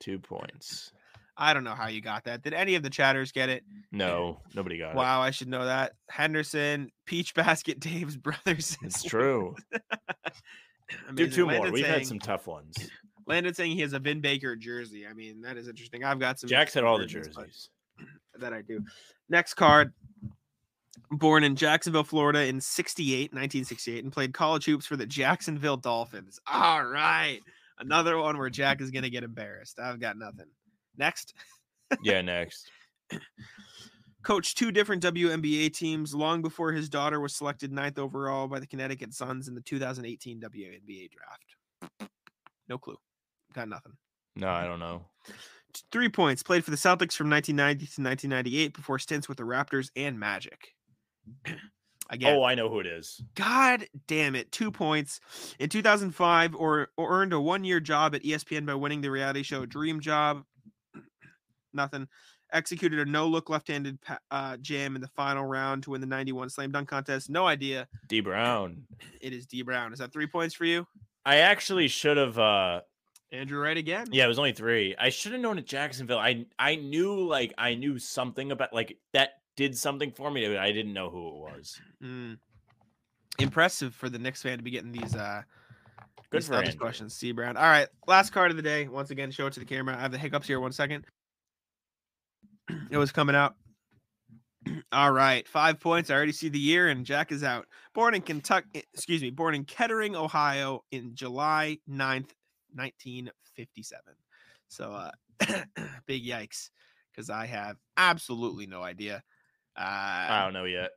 Two points. I don't know how you got that. Did any of the chatters get it? No, nobody got it. Wow, I should know that. Henderson, Peach [LAUGHS] Basket, Dave's brothers. It's true. [LAUGHS] Do two more. We've had some tough ones. [CLEARS THROAT] Landon saying he has a Vin Baker jersey. I mean, that is interesting. I've got some. Jack's had all the jerseys, jerseys. [CLEARS THROAT] that I do. Next card. Born in Jacksonville, Florida in 68, 1968, and played college hoops for the Jacksonville Dolphins. All right. Another one where Jack is going to get embarrassed. I've got nothing. Next. Yeah, [LAUGHS] next. Coached two different WNBA teams long before his daughter was selected ninth overall by the Connecticut Suns in the 2018 WNBA draft. No clue. Got nothing. No, I don't know. Three points. Played for the Celtics from 1990 to 1998 before stints with the Raptors and Magic. [CLEARS THROAT] Again, Oh, I know who it is. God damn it. Two points. In 2005, or, or earned a one year job at ESPN by winning the reality show Dream Job. Nothing. Executed a no look left handed uh, jam in the final round to win the 91 slam dunk contest. No idea. Dee Brown. It is Dee Brown. Is that three points for you? I actually should have uh Andrew Wright again? yeah, it was only three. I should have known at Jacksonville. I I knew like I knew something about like that did something for me. but I didn't know who it was. Mm. Impressive for the Knicks fan to be getting these uh Good these for questions. C Brown. All right, last card of the day. Once again, show it to the camera. I have the hiccups here. One second. [CLEARS THROAT] It was coming out. [CLEARS THROAT] All right, five points. I already see the year, and Jack is out. Born in Kentucky, excuse me, born in Kettering, Ohio, in July 9th, 1957. So, uh, [CLEARS THROAT] big yikes, because I have absolutely no idea. Uh, I don't know yet.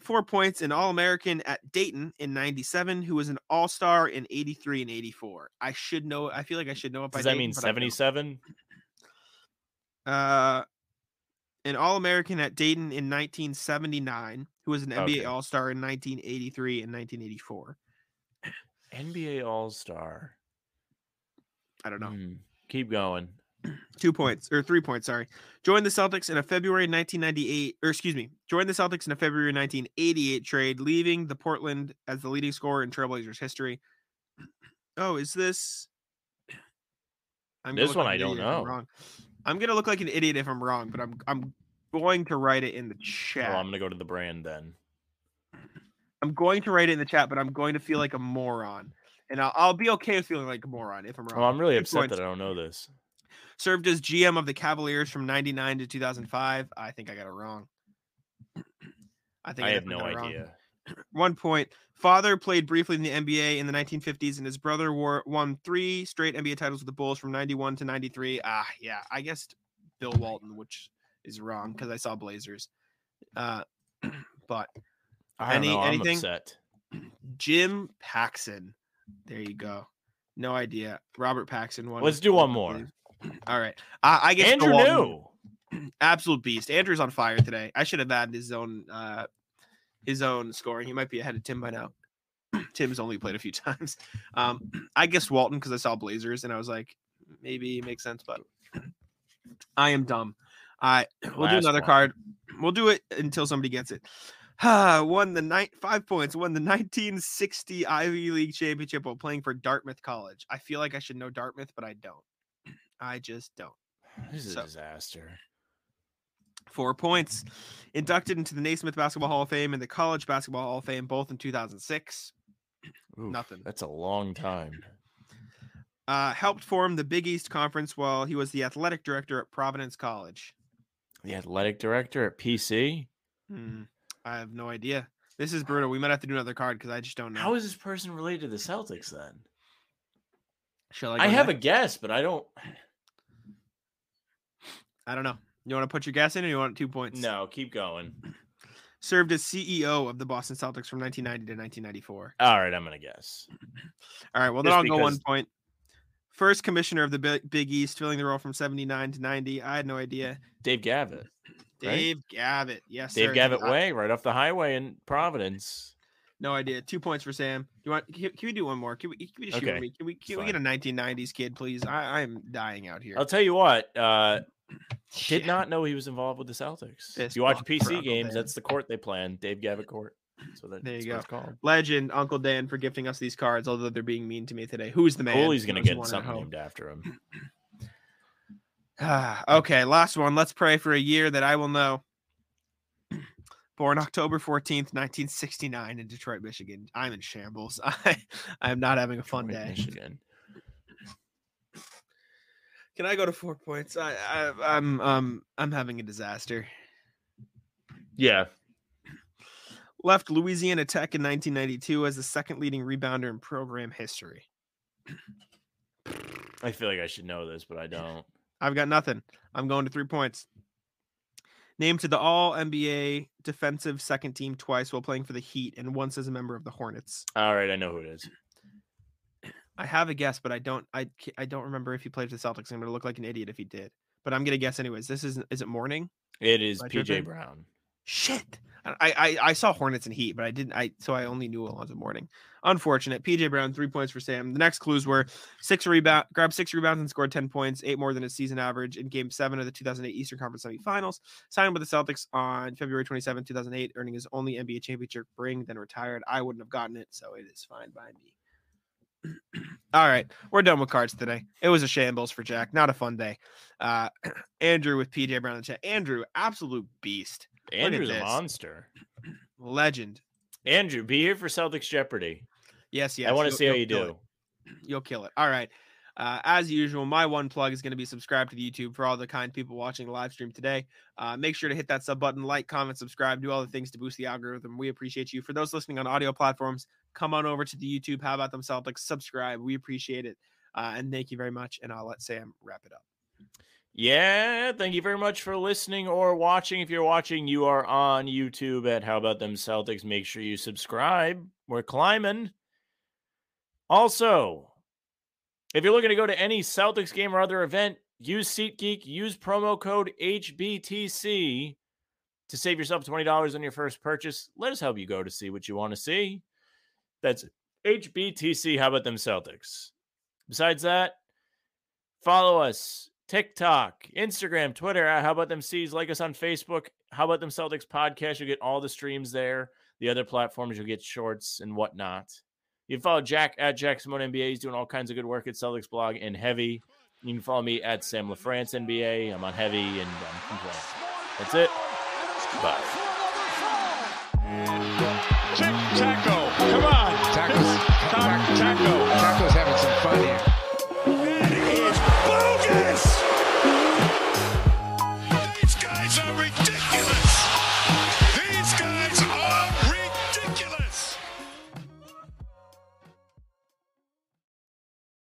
four points, an All American at Dayton in 97, who was an All Star in 83 and 84. I should know, I feel like I should know it by Does that Dayton, mean but I don't. 77? Uh, an All American at Dayton in 1979, who was an NBA Okay. All Star in 1983 and 1984. NBA All Star. I don't know. Hmm. Keep going. Two points or three points. Sorry. Joined the Celtics in a February 1998, or excuse me, joined the Celtics in a February 1988 trade, leaving the Portland as the leading scorer in Trailblazers history. Oh, is this? I'm This one I don't idiot if I'm know. wrong. I'm gonna look like an idiot if I'm wrong, but I'm I'm going to write it in the chat. Well, I'm gonna go to the brand then. I'm going to write it in the chat, but I'm going to feel like a moron, and I'll, I'll be okay with feeling like a moron if I'm wrong. Well, I'm really upset that I don't know this. served as GM of the Cavaliers from 99 to 2005. I think I got it wrong. [CLEARS THROAT] I think I have no idea. wrong. One point. Father played briefly in the NBA in the 1950s, and his brother wore, won three straight NBA titles with the Bulls from 91 to 93. Ah, yeah. I guessed Bill Walton, which is wrong because I saw Blazers. Uh, [CLEARS THROAT] but I don't Any- know. I'm anything? upset. [CLEARS THROAT] Jim Paxson. There you go. No idea. Robert Paxson won. Let's do one more. [CLEARS THROAT] All right. I, I guess Andrew knew. absolute beast. Andrew's on fire today. I should have added his own uh his own scoring. He might be ahead of Tim by now. [CLEARS THROAT] Tim's only played a few times. Um [CLEARS THROAT] I guessed Walton because I saw Blazers and I was like, maybe it makes sense, but [CLEARS THROAT] I am dumb. I we'll do another one. card. We'll do it until somebody gets it. [SIGHS] won the night five points, won the 1960 Ivy League championship while playing for Dartmouth College. I feel like I should know Dartmouth, but I don't. I just don't. This is So- a disaster. Four points. Inducted into the Naismith Basketball Hall of Fame and the College Basketball Hall of Fame, both in 2006. Oof, Nothing. That's a long time. Uh, helped form the Big East Conference while he was the athletic director at Providence College. The athletic director at PC. Hmm, I have no idea. This is brutal. We might have to do another card because I just don't know. How is this person related to the Celtics then? Shall I go have a guess, but I don't. I don't know. You want to put your guess in, or you want two points? No, keep going. [CLEARS THROAT] Served as CEO of the Boston Celtics from 1990 to 1994. All right, I'm gonna guess. [CLEARS THROAT] All right. Well, then Just I'll go one point. First commissioner of the Big, East, filling the role from 79 to 90. I had no idea. Dave Gavitt. Right? Dave Gavitt. Yes, Dave sir. Gavitt Way, right off the highway in Providence. No idea. Two points for Sam. Do You want? Can, can we do one more? Can we? Can we just shoot Okay, me? Can we? Can we get a 1990s kid, please? I, I'm dying out here. I'll tell you what. Uh, did not know he was involved with the Celtics. If you watch PC Uncle games, Dan. that's the court they play. Dave Gavitt Court. So that, There you that's go. what it's called. Legend Uncle Dan for gifting us these cards, although they're being mean to me today. Who's the man? Cooley's gonna get one something named after him. [SIGHS] Ah, okay, last one. Let's pray for a year that I will know. Born October 14th, 1969 in Detroit, Michigan. I'm in shambles. [LAUGHS] I I am not having a fun Detroit, day. Michigan. Can I go to four points? I, I I'm um I'm having a disaster. Yeah, left Louisiana Tech in 1992 as the second leading rebounder in program history. I feel like I should know this, but I don't. I've got nothing. I'm going to three points. Named to the All NBA defensive second team twice while playing for the Heat and once as a member of the Hornets. All right, I know who it is. I have a guess, but I don't. I I don't remember if he played for the Celtics. I'm going to look like an idiot if he did. But I'm going to guess anyways. This is is it Mourning? It is PJ? Brown. Shit. I, I I saw Hornets and Heat, but I didn't. I so I only knew Alonzo Mourning. Unfortunate. PJ Brown three points for Sam. The next clues were six rebound, grabbed six rebounds and scored ten points, eight more than his season average in Game Seven of the 2008 Eastern Conference Semifinals. Signed with the Celtics on February 27, 2008, earning his only NBA championship ring. Then retired. I wouldn't have gotten it, so it is fine by me. [CLEARS THROAT] All right, we're done with cards today. It was a shambles for Jack. Not a fun day. Uh, [CLEARS THROAT] Andrew with PJ Brown in the chat. Andrew, absolute beast, Andrew's a monster. legend. Andrew, be here for Celtics Jeopardy. Yes, yes. I want to see how you do. it. You'll kill it. All right. Uh, as usual, my one plug is going to be subscribe to the YouTube for all the kind people watching the live stream today. Uh, make sure to hit that sub button, like, comment, subscribe, do all the things to boost the algorithm. We appreciate you. For those listening on audio platforms, come on over to the YouTube. How about them Celtics? Subscribe. We appreciate it. Uh, and thank you very much. And I'll let Sam wrap it up. Yeah, thank you very much for listening or watching. If you're watching, you are on YouTube at How About Them Celtics. Make sure you subscribe. We're climbing. Also, if you're looking to go to any Celtics game or other event, use SeatGeek, use promo code HBTC to save yourself $20 on your first purchase. Let us help you go to see what you want to see. That's HBTC. How about them Celtics? Besides that, follow us TikTok, Instagram, Twitter. How about them C's? Like us on Facebook. How about them Celtics podcast? You'll get all the streams there. The other platforms, you'll get shorts and whatnot. You can follow Jack at Jack Simone NBA. He's doing all kinds of good work at Celtics blog and Heavy. You can follow me at Sam LaFrance NBA. I'm on Heavy and I'm complaining. That's it. Bye. Tic